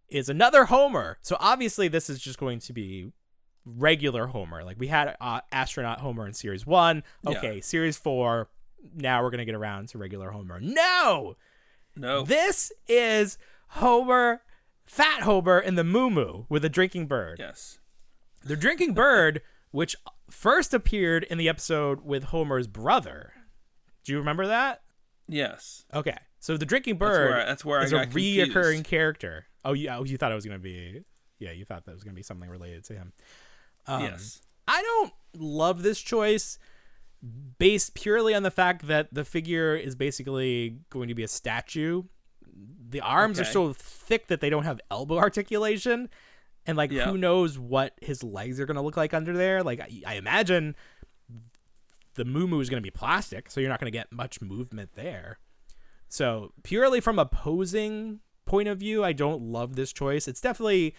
is another Homer. So obviously this is just going to be regular Homer. Like we had uh, astronaut Homer in series 1. Yeah. Okay, series 4. Now we're going to get around to regular Homer. No! No. This is Homer, Fat Homer in the Moo Moo with a drinking bird. yes. the drinking bird, which first appeared in the episode with Homer's brother. Do you remember that? Yes. Okay, so the drinking That's bird where I- that's where I is a reoccurring confused. character. Oh, you, oh, you thought it was gonna be, yeah, you thought that was gonna be something related to him. Um, yes. I don't love this choice based purely on the fact that the figure is basically going to be a statue. The arms are so thick that they don't have elbow articulation. And like Yeah. who knows what his legs are going to look like under there? Like I, I imagine the moo is going to be plastic, so you're not going to get much movement there. So, purely from a posing point of view, I don't love this choice. It's definitely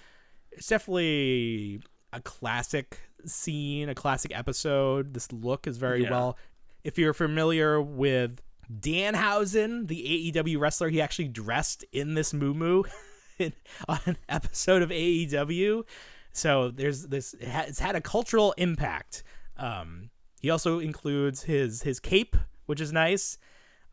it's definitely a classic scene, a classic episode. This look is very Yeah. well. If you're familiar with Danhausen, the AEW wrestler, he actually dressed in this moo in, on an episode of AEW. So there's this. It's had a cultural impact. Um, he also includes his his cape, which is nice.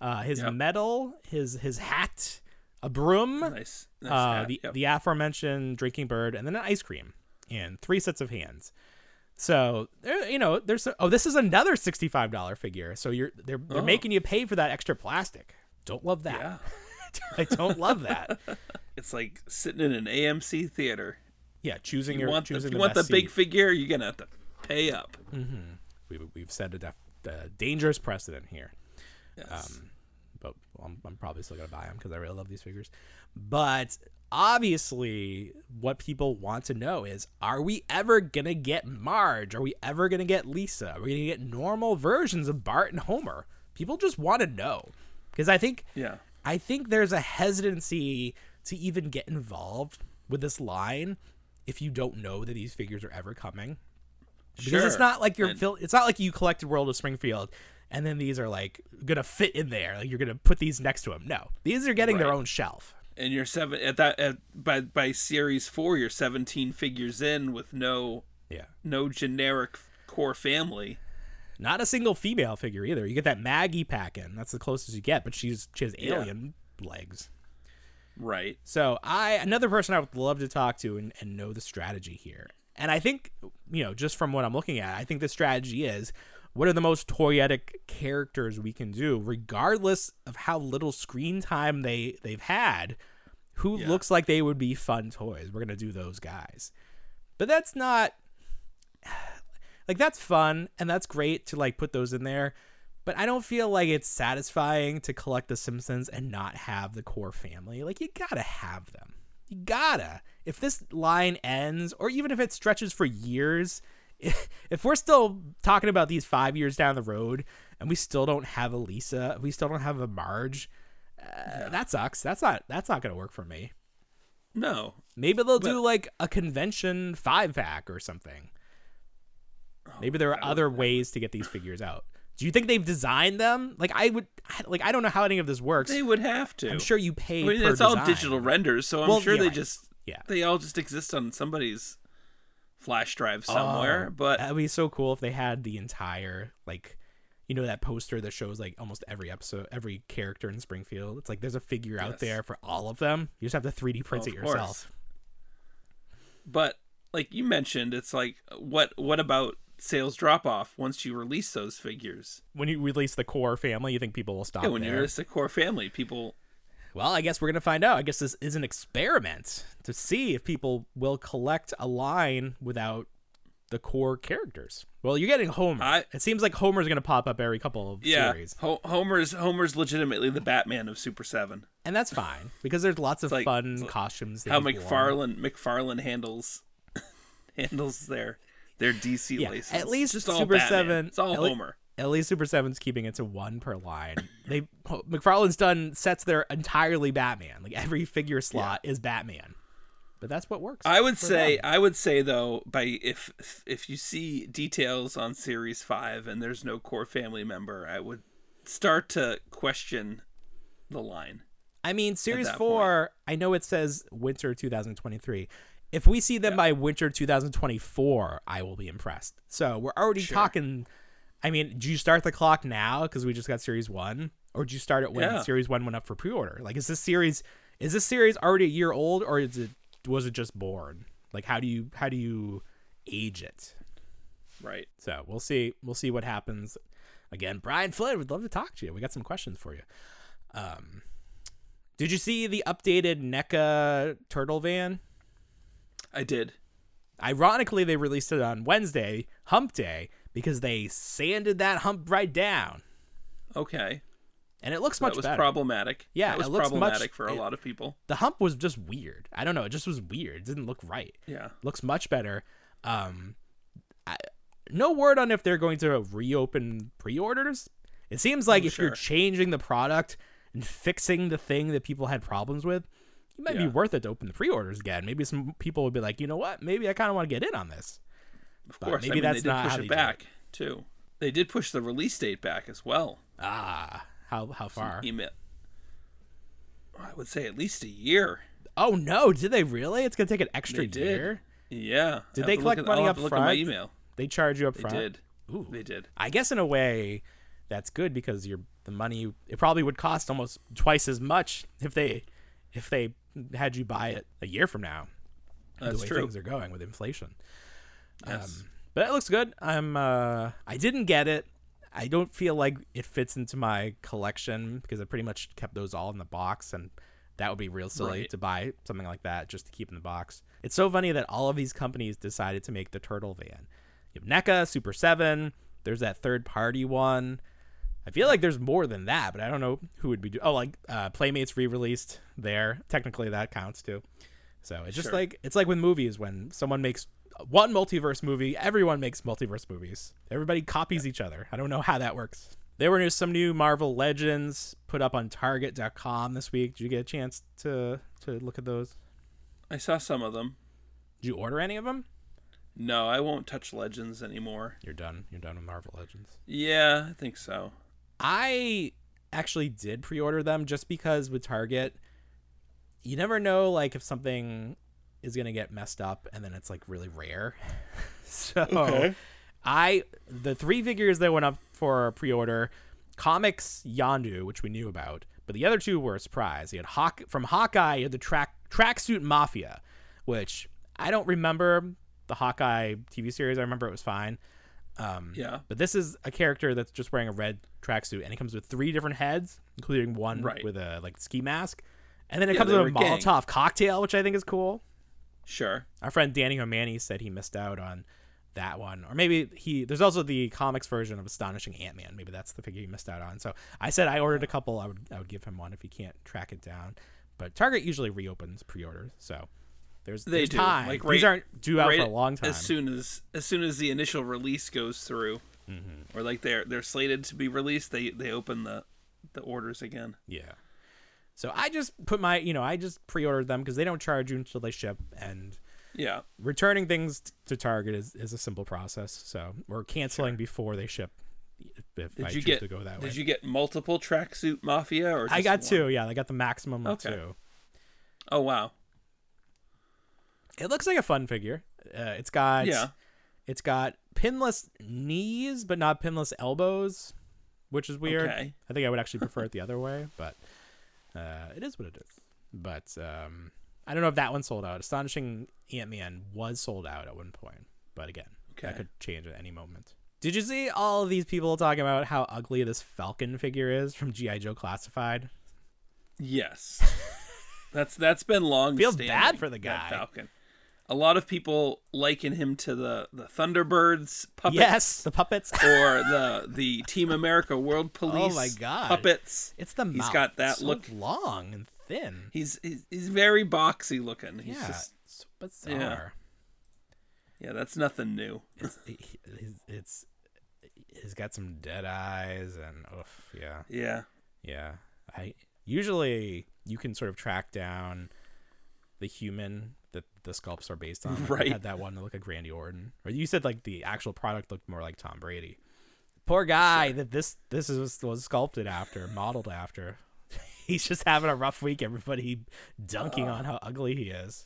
Uh, his Yep. medal, his his hat, a broom, Nice. nice uh, hat, the yep. the aforementioned drinking bird, and then an ice cream, and three sets of hands. So there, you know, there's oh, this is another sixty five dollar figure. So you're they're they're Oh. making you pay for that extra plastic. Don't love that. Yeah. I don't love that. It's like sitting in an AMC theater. Yeah, choosing You your want, choosing if the you want the big seat. figure, you're gonna have to pay up. we, we've set a def- a dangerous precedent here. Yes. Um, but I'm, I'm probably still gonna buy them because I really love these figures. But obviously, what people want to know is: Are we ever gonna get Marge? Are we ever gonna get Lisa? Are we gonna get normal versions of Bart and Homer? People just want to know because I think yeah. I think there's a hesitancy to even get involved with this line if you don't know that these figures are ever coming because it's not like you're And- fil- it's not like you collected World of Springfield and then these are like gonna fit in there like you're gonna put these next to them. No, these are getting their own shelf. And you're seven at that at, by by series four you're 17 figures in with no Yeah, no generic core family not a single female figure either. You get that Maggie pack in. That's the closest you get, but she's she has Yeah. alien legs. right So I another person I would love to talk to and, and know the strategy here. And I think you know just from what I'm looking at, I think the strategy is what are the most toyetic characters we can do, regardless of how little screen time they they've had. Who Yeah. looks like they would be fun toys? We're gonna do those guys. But that's not like that's fun and that's great to like put those in there but i don't feel like it's satisfying to collect the simpsons and not have the core family like you gotta have them you gotta if this line ends or even if it stretches for years if we're still talking about these five years down the road and we still don't have a lisa we still don't have a marge uh, that sucks that's not that's not gonna work for me no Maybe they'll do like a convention five pack or something. Maybe there are other ways to get these figures out. Do you think they've designed them? Like I would, like I don't know how any of this works. they would have to I'm sure you pay. I mean, it's all digital renders so i'm Well, sure yeah, they right. just Yeah. they all just exist on somebody's flash drive ah, somewhere Oh, but that'd be so cool if they had the entire like, you know, that poster that shows like almost every episode, every character in Springfield. It's like there's a figure out there for all of them. You just have to 3D print it course. yourself. but like you mentioned it's like what what about sales drop off once you release those figures When you release the core family, you think people will stop yeah when you release the core family people Well, I guess we're gonna find out. I guess this is an experiment to see if people will collect a line without the core characters. Well, you're getting Homer. I- it seems like Homer's gonna pop up every couple of yeah series, Ho- homer's homer's legitimately the batman of super 7 and that's fine because there's lots of like- fun like costumes. how. McFarlane McFarlane handles handles their their DC Yeah, license. at least It's just all Super Batman. Seven. It's all Homer. At least Super Seven's keeping it to one per line. They McFarlane's done sets they're entirely Batman. Like every figure slot is Batman. But that's what works. I would say them. I would say though by if if you see details on series 5 and there's no core family member, I would start to question the line. I mean, Series that 4, I know it says winter 2023. If we see them by winter 2024, I will be impressed. So we're already Sure. talking. I mean, do you start the clock now because we just got Series 1? Or do you start it when Yeah. Series 1 went up for pre order? Like, is this series. Is this series already a year old, or is it was it just born? Like, how do you how do you age it. Right. So we'll see. We'll see what happens. Again, Brian Flynn would love to talk to you. We got some questions for you. Um, did you see the updated NECA turtle van? I did. Ironically, they released it on Wednesday, Hump Day, because they sanded that hump right down, Okay. and it looks much that was better. problematic. Yeah, that was it looks much- problematic for a it- lot of people. the hump was just weird. I don't know. It just was weird. It didn't look right. Yeah. looks much better. Um, I, no word on if they're going to reopen pre-orders. It seems like Oh, if you're changing the product and fixing the thing that people had problems with, it might be worth it to open the pre-orders again. Maybe some people would be like, you know what? Maybe I kind of want to get in on this. Of But course. maybe I mean, that's they did not push it do it. back too. They did push the release date back as well. Ah, how how far? Email. I would say at least a year. Oh no! Did they really? It's gonna take an extra They did. year. Yeah. Did they have to look collect at- money up to look at my email. They charge you up They front. did. Ooh. They did. I guess in a way, that's good because your the money it probably would cost almost twice as much if they if they had you buy it a year from now. That's the way true. things are going with inflation. Yes. Um, but it looks good. I'm uh I didn't get it. I don't feel like it fits into my collection because I pretty much kept those all in the box and that would be real silly Right. to buy something like that just to keep in the box. It's so funny that all of these companies decided to make the turtle van. You have NECA, Super 7, there's that third party one. I feel like there's more than that, but I don't know who would be do- Oh, like uh, Playmates re-released there. Technically that counts too. So it's just Sure. like it's like with movies when someone makes one multiverse movie, everyone makes multiverse movies. Everybody copies each other. I don't know how that works. There were new- some new Marvel Legends put up on Target.com this week. Did you get a chance to to look at those? I saw some of them. Did you order any of them? No, I won't touch Legends anymore. You're done. You're done with Marvel Legends. Yeah, I think so. I actually did pre-order them just because with Target, you never know like if something is gonna get messed up and then it's like really rare. so I the three figures that went up for pre-order, comics Yondu, which we knew about, but the other two were a surprise. You had Hawk from Hawkeye, you had the track tracksuit Mafia, which I don't remember the Hawkeye TV series. I remember it was fine. Um, Yeah. but this is a character that's just wearing a red tracksuit, and it comes with three different heads, including one Right. with a like ski mask, and then it Yeah, comes with a gang. Molotov cocktail, which I think is cool. Sure. Our friend Danny O'Mani said he missed out on that one, or maybe he. There's also the comics version of Astonishing Ant Man. Maybe that's the figure he missed out on. So I said I ordered a couple. I would I would give him one if he can't track it down. But Target usually reopens pre-orders, so there's They there's do. time. Like These aren't due out right for a long time. As soon as as soon as the initial release goes through, Mm-hmm. or like they're they're slated to be released, they they open the the orders again. Yeah. So I just put my, you know, I just pre-ordered them because they don't charge you until they ship, and Yeah. returning things t- to Target is, is a simple process. So we're canceling before they ship. If, Did I you get to go that way, Did you get multiple tracksuit mafia or I got one? two. Yeah, I got the maximum of Okay. two. Oh wow. It looks like a fun figure. Uh, it's got Yeah. it's got pinless knees, but not pinless elbows, which is weird. Okay. I think I would actually prefer it the other way, but uh, it is what it is. But um, I don't know if that one sold out. Astonishing Ant Man was sold out at one point, but again, that could change at any moment. Did you see all of these people talking about how ugly this Falcon figure is from GI Joe Classified? Yes. that's that's been long. Feel standing, bad for the guy. Falcon. A lot of people liken him to the the Thunderbirds puppets. Yes, the puppets. or the the Team America World Police. Oh my God. Puppets. It's the He's mouth. got that so look. long and thin. He's he's, he's very boxy looking. He's yeah, just it's bizarre. yeah, that's nothing new. It's, it's he's got some dead eyes and oof, yeah, Yeah. yeah. I usually you can sort of track down the human the sculpts are based on. Like, Right. had that one that looked like Randy Orton, or you said like the actual product looked more like Tom Brady. Poor guy that this this is was sculpted after, modeled after. He's just having a rough week. Everybody dunking ah. on how ugly he is.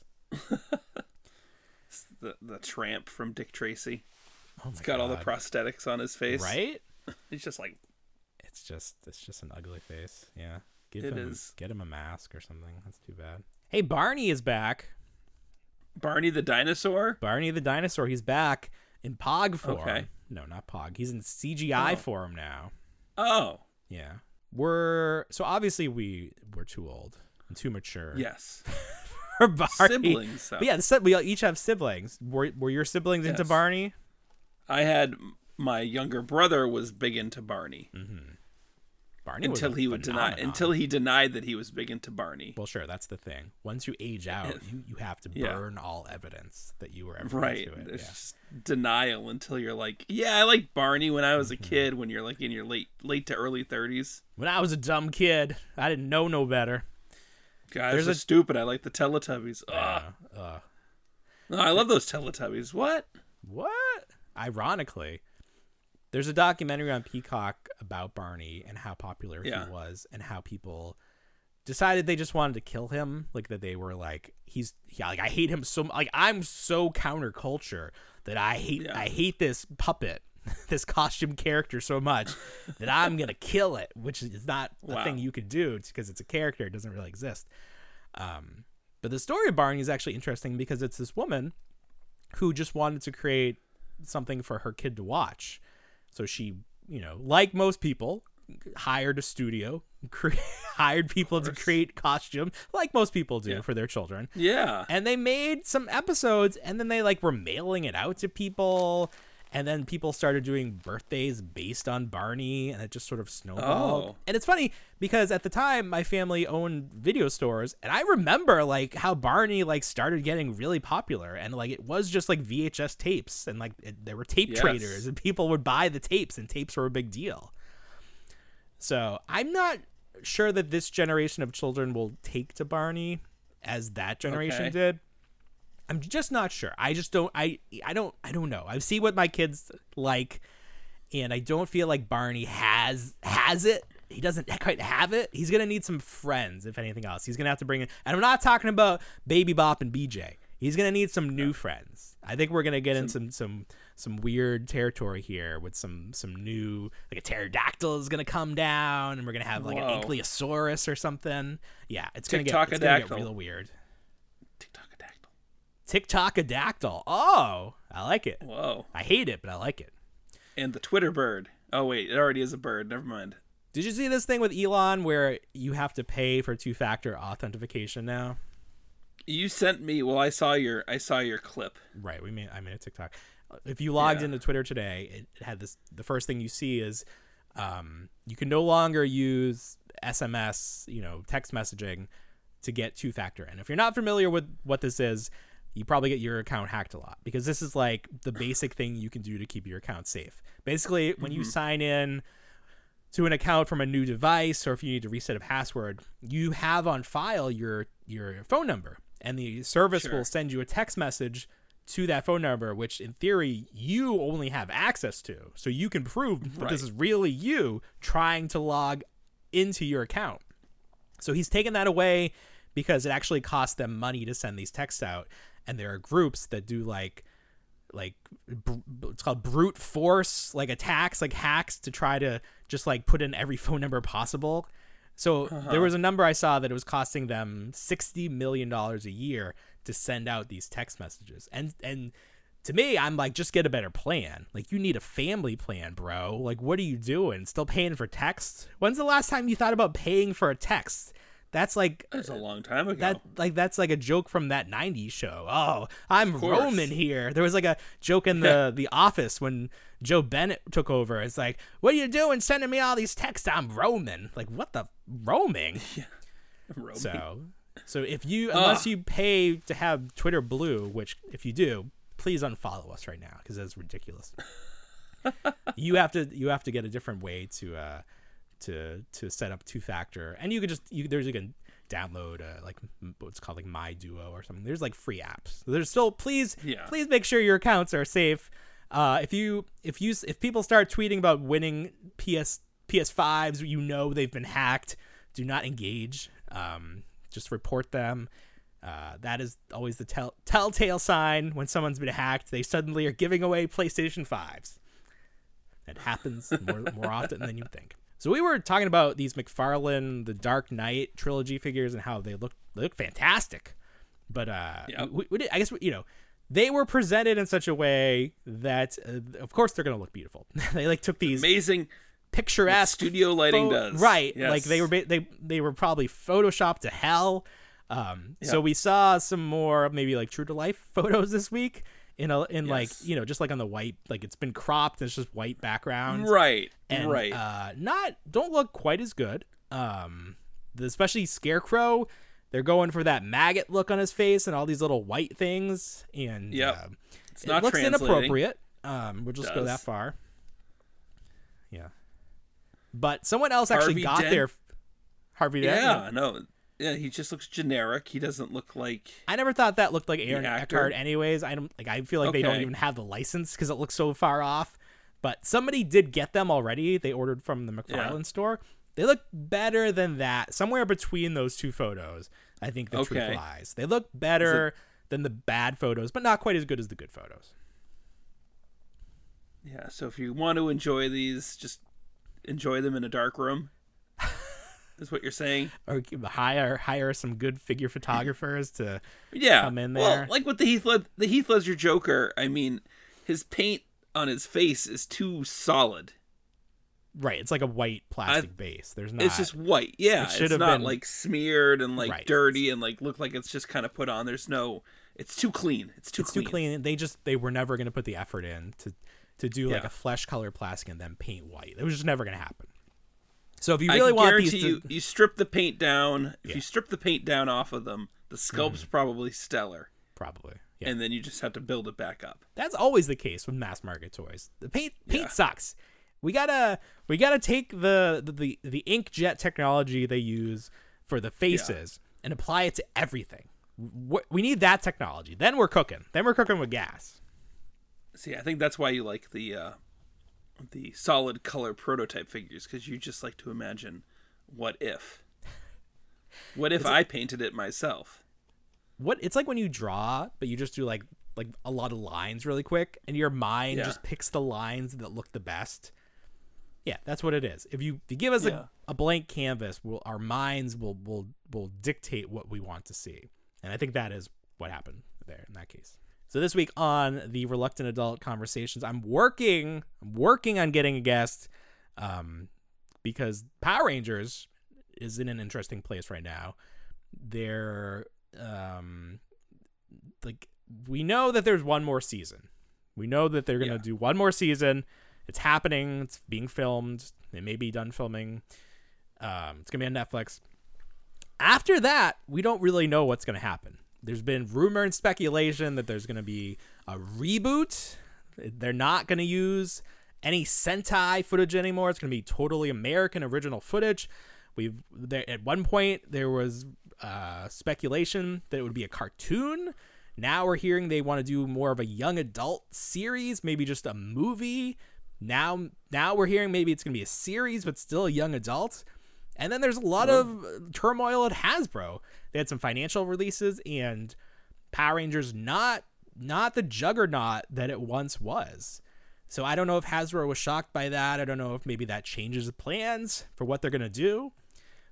The the tramp from Dick Tracy. Oh He's got all the prosthetics on his face. right. He's just like It's just it's just an ugly face. Yeah. Give It him is. get him a mask or something. That's too bad. Hey, Barney is back. Barney the dinosaur. Barney the dinosaur. He's back in Pog form. Okay. No, not Pog. He's in CGI Oh. form now. Oh, Yeah. We're so obviously we we're too old and too mature yes. for Barney. Siblings. Though. But yeah, we each have siblings. Were, were your siblings into Barney? I had my younger brother was big into Barney mm-hmm. Barney until he would deny until he denied that he was big into Barney. Well, sure, that's the thing. Once you age out, you, you have to Yeah. burn all evidence that you were ever Right. into it. Yeah. just denial until you're like, yeah, I like Barney when I was a Mm-hmm. kid. When you're like in your late late to early thirties. When I was a dumb kid, I didn't know no better. Guys There's are a- stupid. I like the Teletubbies. Ugh. Uh, uh, No, I love those Teletubbies. What? what? Ironically, there's a documentary on Peacock about Barney and how popular Yeah. he was and how people decided they just wanted to kill him. Like that they were like, he's yeah, like I hate him so like I'm so counterculture that I hate Yeah. I hate this puppet. This costume character so much that I'm gonna kill it, which is not a Wow. thing you could do because it's a character; it doesn't really exist. Um, but the story of Barney is actually interesting because it's this woman who just wanted to create something for her kid to watch. So she, you know, like most people, hired a studio, cre- hired people to create costume, like most people do Yeah. for their children. Yeah. And they made some episodes and then they like were mailing it out to people. And then people started doing birthdays based on Barney, and it just sort of snowballed. Oh. And it's funny because at the time my family owned video stores, and I remember like how Barney like started getting really popular, and like it was just like VHS tapes, and like it, there were tape Yes. traders, and people would buy the tapes, and tapes were a big deal. So I'm not sure that this generation of children will take to Barney as that generation Okay. did. I'm just not sure. I just don't. I I don't. I don't know. I see what my kids like, and I don't feel like Barney has has it. He doesn't quite have it. He's gonna need some friends, if anything else. He's gonna have to bring in. And I'm not talking about Baby Bop and BJ. He's gonna need some new friends. I think we're gonna get in some some some weird territory here with some some new like a pterodactyl is gonna come down, and we're gonna have like an Whoa. ankylosaurus or something. Yeah, it's gonna get it's gonna get real weird. Tick-tock-a-dactyl. TikTok-a-dactyl. Oh, I like it. Whoa. I hate it, but I like it. And the Twitter bird. Oh wait, it already is a bird. Never mind. Did you see this thing with Elon where you have to pay for two-factor authentication now? You sent me. Well, I saw your. I saw your clip. Right. We made I made a TikTok. If you logged Yeah. into Twitter today, it, it had this. The first thing you see is um, you can no longer use SMS, you know, text messaging to get two factor. And if you're not familiar with what this is, you probably get your account hacked a lot because this is like the basic thing you can do to keep your account safe. Basically, when you mm-hmm. sign in to an account from a new device or if you need to reset a password, you have on file your your phone number and the service Sure. will send you a text message to that phone number which in theory you only have access to. So you can prove that this is really you trying to log into your account. So he's taken that away because it actually costs them money to send these texts out and there are groups that do like like br- it's called brute force like attacks like hacks to try to just like put in every phone number possible. So uh-huh. there was a number i saw that it was costing them 60 million dollars a year to send out these text messages. And and to me i'm like just get a better plan. Like you need a family plan bro. Like what are you doing? Still paying for text when's the last time you thought about paying for a text that's like that's a long time ago. that like that's like a joke from that 90s show. Oh i'm roman here. There was like a joke in the the office when jo bennett took over. It's like what are you doing sending me all these texts? I'm roman. Like what the roaming? Roman. so so if you unless you pay to have twitter blue which if you do please unfollow us right now because that's ridiculous. You have to you have to get a different way to uh to to set up two factor and you could just you there's you can download uh, like what's called like my duo or something there's like free apps so there's still please Yeah. please make sure your accounts are safe uh if you if you if people start tweeting about winning ps ps5s you know they've been hacked do not engage um just report them uh, that is always the tell- telltale sign when someone's been hacked. They suddenly are giving away PlayStation 5s. It happens more, more often than you think. So we were talking about these McFarlane, the Dark Knight trilogy figures and how they look they look fantastic. But uh, we, we did, I guess you know they were presented in such a way that, uh, of course, they're gonna look beautiful. they like took these Amazing picturesque studio lighting pho- does. right Yes. like they were ba- they they were probably photoshopped to hell um so we saw some more maybe like true to life photos this week in a in like you know just like on the white like it's been cropped it's just white background Right. and right. uh not don't look quite as good um the, especially scarecrow they're going for that maggot look on his face and all these little white things and yeah, uh, it's it not looks inappropriate. Um, we'll just go that far. Yeah, but someone else actually Harvey got Dent? there. Harvey Dent. Yeah, no. Yeah, he just looks generic. He doesn't look like I never thought that looked like Aaron? Eckhart. Anyways, I don't like. I feel like they don't even have the license because it looks so far off. But somebody did get them already. They ordered from the McFarlane Yeah. store. They look better than that. Somewhere between those two photos, I think the truth lies. They look better than the bad photos, but not quite as good as the good photos. Yeah, so if you want to enjoy these, just enjoy them in a dark room. Is what you're saying? or hire hire some good figure photographers to Yeah. Come in there. Well, like with the Heath Led- the Heath Ledger Joker, I mean, his paint on his face is too solid. right it's like a white plastic base there's not It's just white. Yeah, It should it's have not been- like smeared and like Right. dirty and like look like it's just kind of put on. There's no. It's too clean. It's too it's clean. too clean they just they were never going to put the effort in to to do like a flesh color plastic and then paint white it was just never going to happen so if you really want guarantee these you, to, you strip the paint down. If Yeah. you strip the paint down off of them, the sculpt's probably stellar, probably yeah. And then you just have to build it back up. that's always the case with mass market toys. The paint paint Yeah. sucks. We gotta we gotta take the the the, the inkjet technology they use for the faces and apply it to everything. We need that technology. Then we're cooking. Then we're cooking with gas. See, I think that's why you like the uh, the solid color prototype figures because you just like to imagine what if. What if I painted it myself? what it's like when you draw but you just do like like a lot of lines really quick and your mind Yeah. just picks the lines that look the best yeah that's what it is if you, if you give us Yeah. a, a blank canvas we'll, our minds will will will dictate what we want to see and i think that is what happened there in that case so this week on the reluctant adult conversations i'm working i'm working on getting a guest um because power rangers is in an interesting place right now they're um like we know that there's one more season. We know that they're gonna Yeah. do one more season. It's happening. It's being filmed. It may be done filming. Um, it's gonna be on Netflix. After that, we don't really know what's gonna happen. There's been rumor and speculation that there's gonna be a reboot. They're not gonna use any Sentai footage anymore. It's gonna be totally American original footage. We've there at one point there was uh, speculation that it would be a cartoon. Now we're hearing they want to do more of a young adult series, maybe just a movie. Now now we're hearing maybe it's gonna be a series, but still a young adult. And then there's a lot of turmoil at Hasbro. They had some financial releases and Power Rangers not not the juggernaut that it once was. So I don't know if Hasbro was shocked by that. I don't know if maybe that changes the plans for what they're gonna do.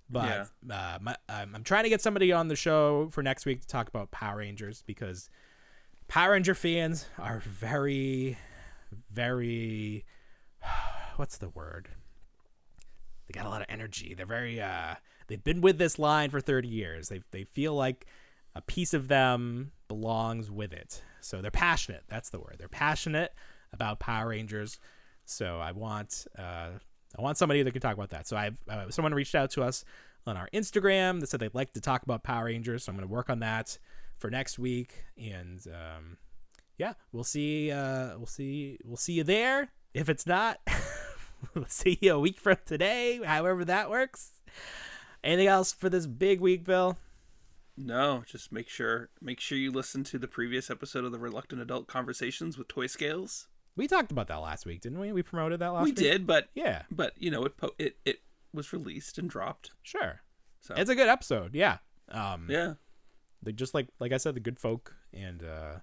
But uh, my, um, I'm trying to get somebody on the show for next week to talk about Power Rangers because Power Ranger fans are very, very. What's the word? They got a lot of energy. They're very. Uh, they've been with this line for 30 years. They they feel like a piece of them belongs with it. So they're passionate. That's the word. They're passionate about Power Rangers. So I want uh, I want somebody that can talk about that. So I've uh, someone reached out to us on our Instagram that said they'd like to talk about Power Rangers. So I'm going to work on that for next week, and um, yeah, we'll see. Uh, we'll see. We'll see you there. If it's not, we'll see you a week from today. However that works. Anything else for this big week, Bill? No, just make sure make sure you listen to the previous episode of the Reluctant Adult Conversations with Toy Scales. We talked about that last week, didn't we? We promoted that last we week. We did, but Yeah, but you know it po- it it was released and dropped. sure. So It's a good episode. Yeah. Um, yeah, they just like like I said, the good folk, and uh,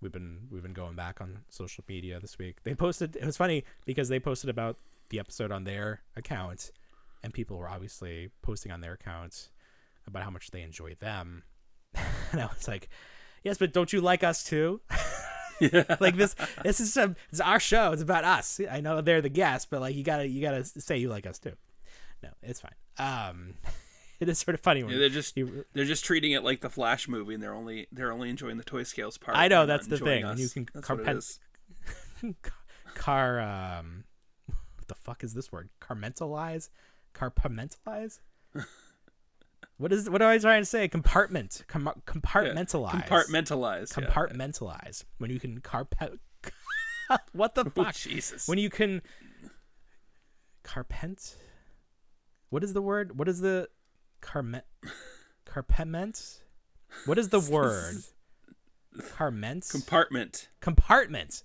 we've been we've been going back on social media this week. They posted. It was funny because they posted about the episode on their account, and people were obviously posting on their accounts about how much they enjoy them. and I was like, "Yes, but don't you like us too?" like this, this is some, it's our show. It's about us. I know they're the guests, but like you gotta, you gotta say you like us too. No, it's fine. Um, it is sort of funny when Yeah, they're just they're just treating it like the Flash movie, and they're only they're only enjoying the toy scales part. I know, that's the thing, us. you can That's what it carpet- is. car. Um, what the fuck is this word? Carmentalize, carpamentalize. what is? What am I trying to say? Compartment, com- Yeah. compartmentalize, Compartmentalize. yeah. compartmentalize. When you can carpet. what the Oh, fuck? Jesus. When you can carpent. What is the word? What is the carment? Carpement. What is the word? Carment. compartment. compartment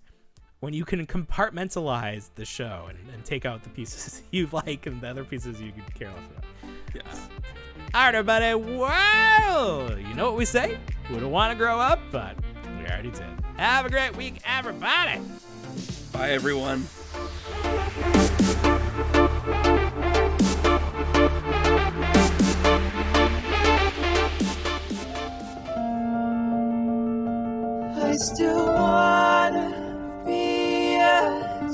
when you can compartmentalize the show and, and take out the pieces you like and the other pieces you could care less about. Yes. All right, everybody. Well, you know what we say? We don't want to grow up, but we already did. Have a great week, everybody. Bye, everyone. Still wanna be a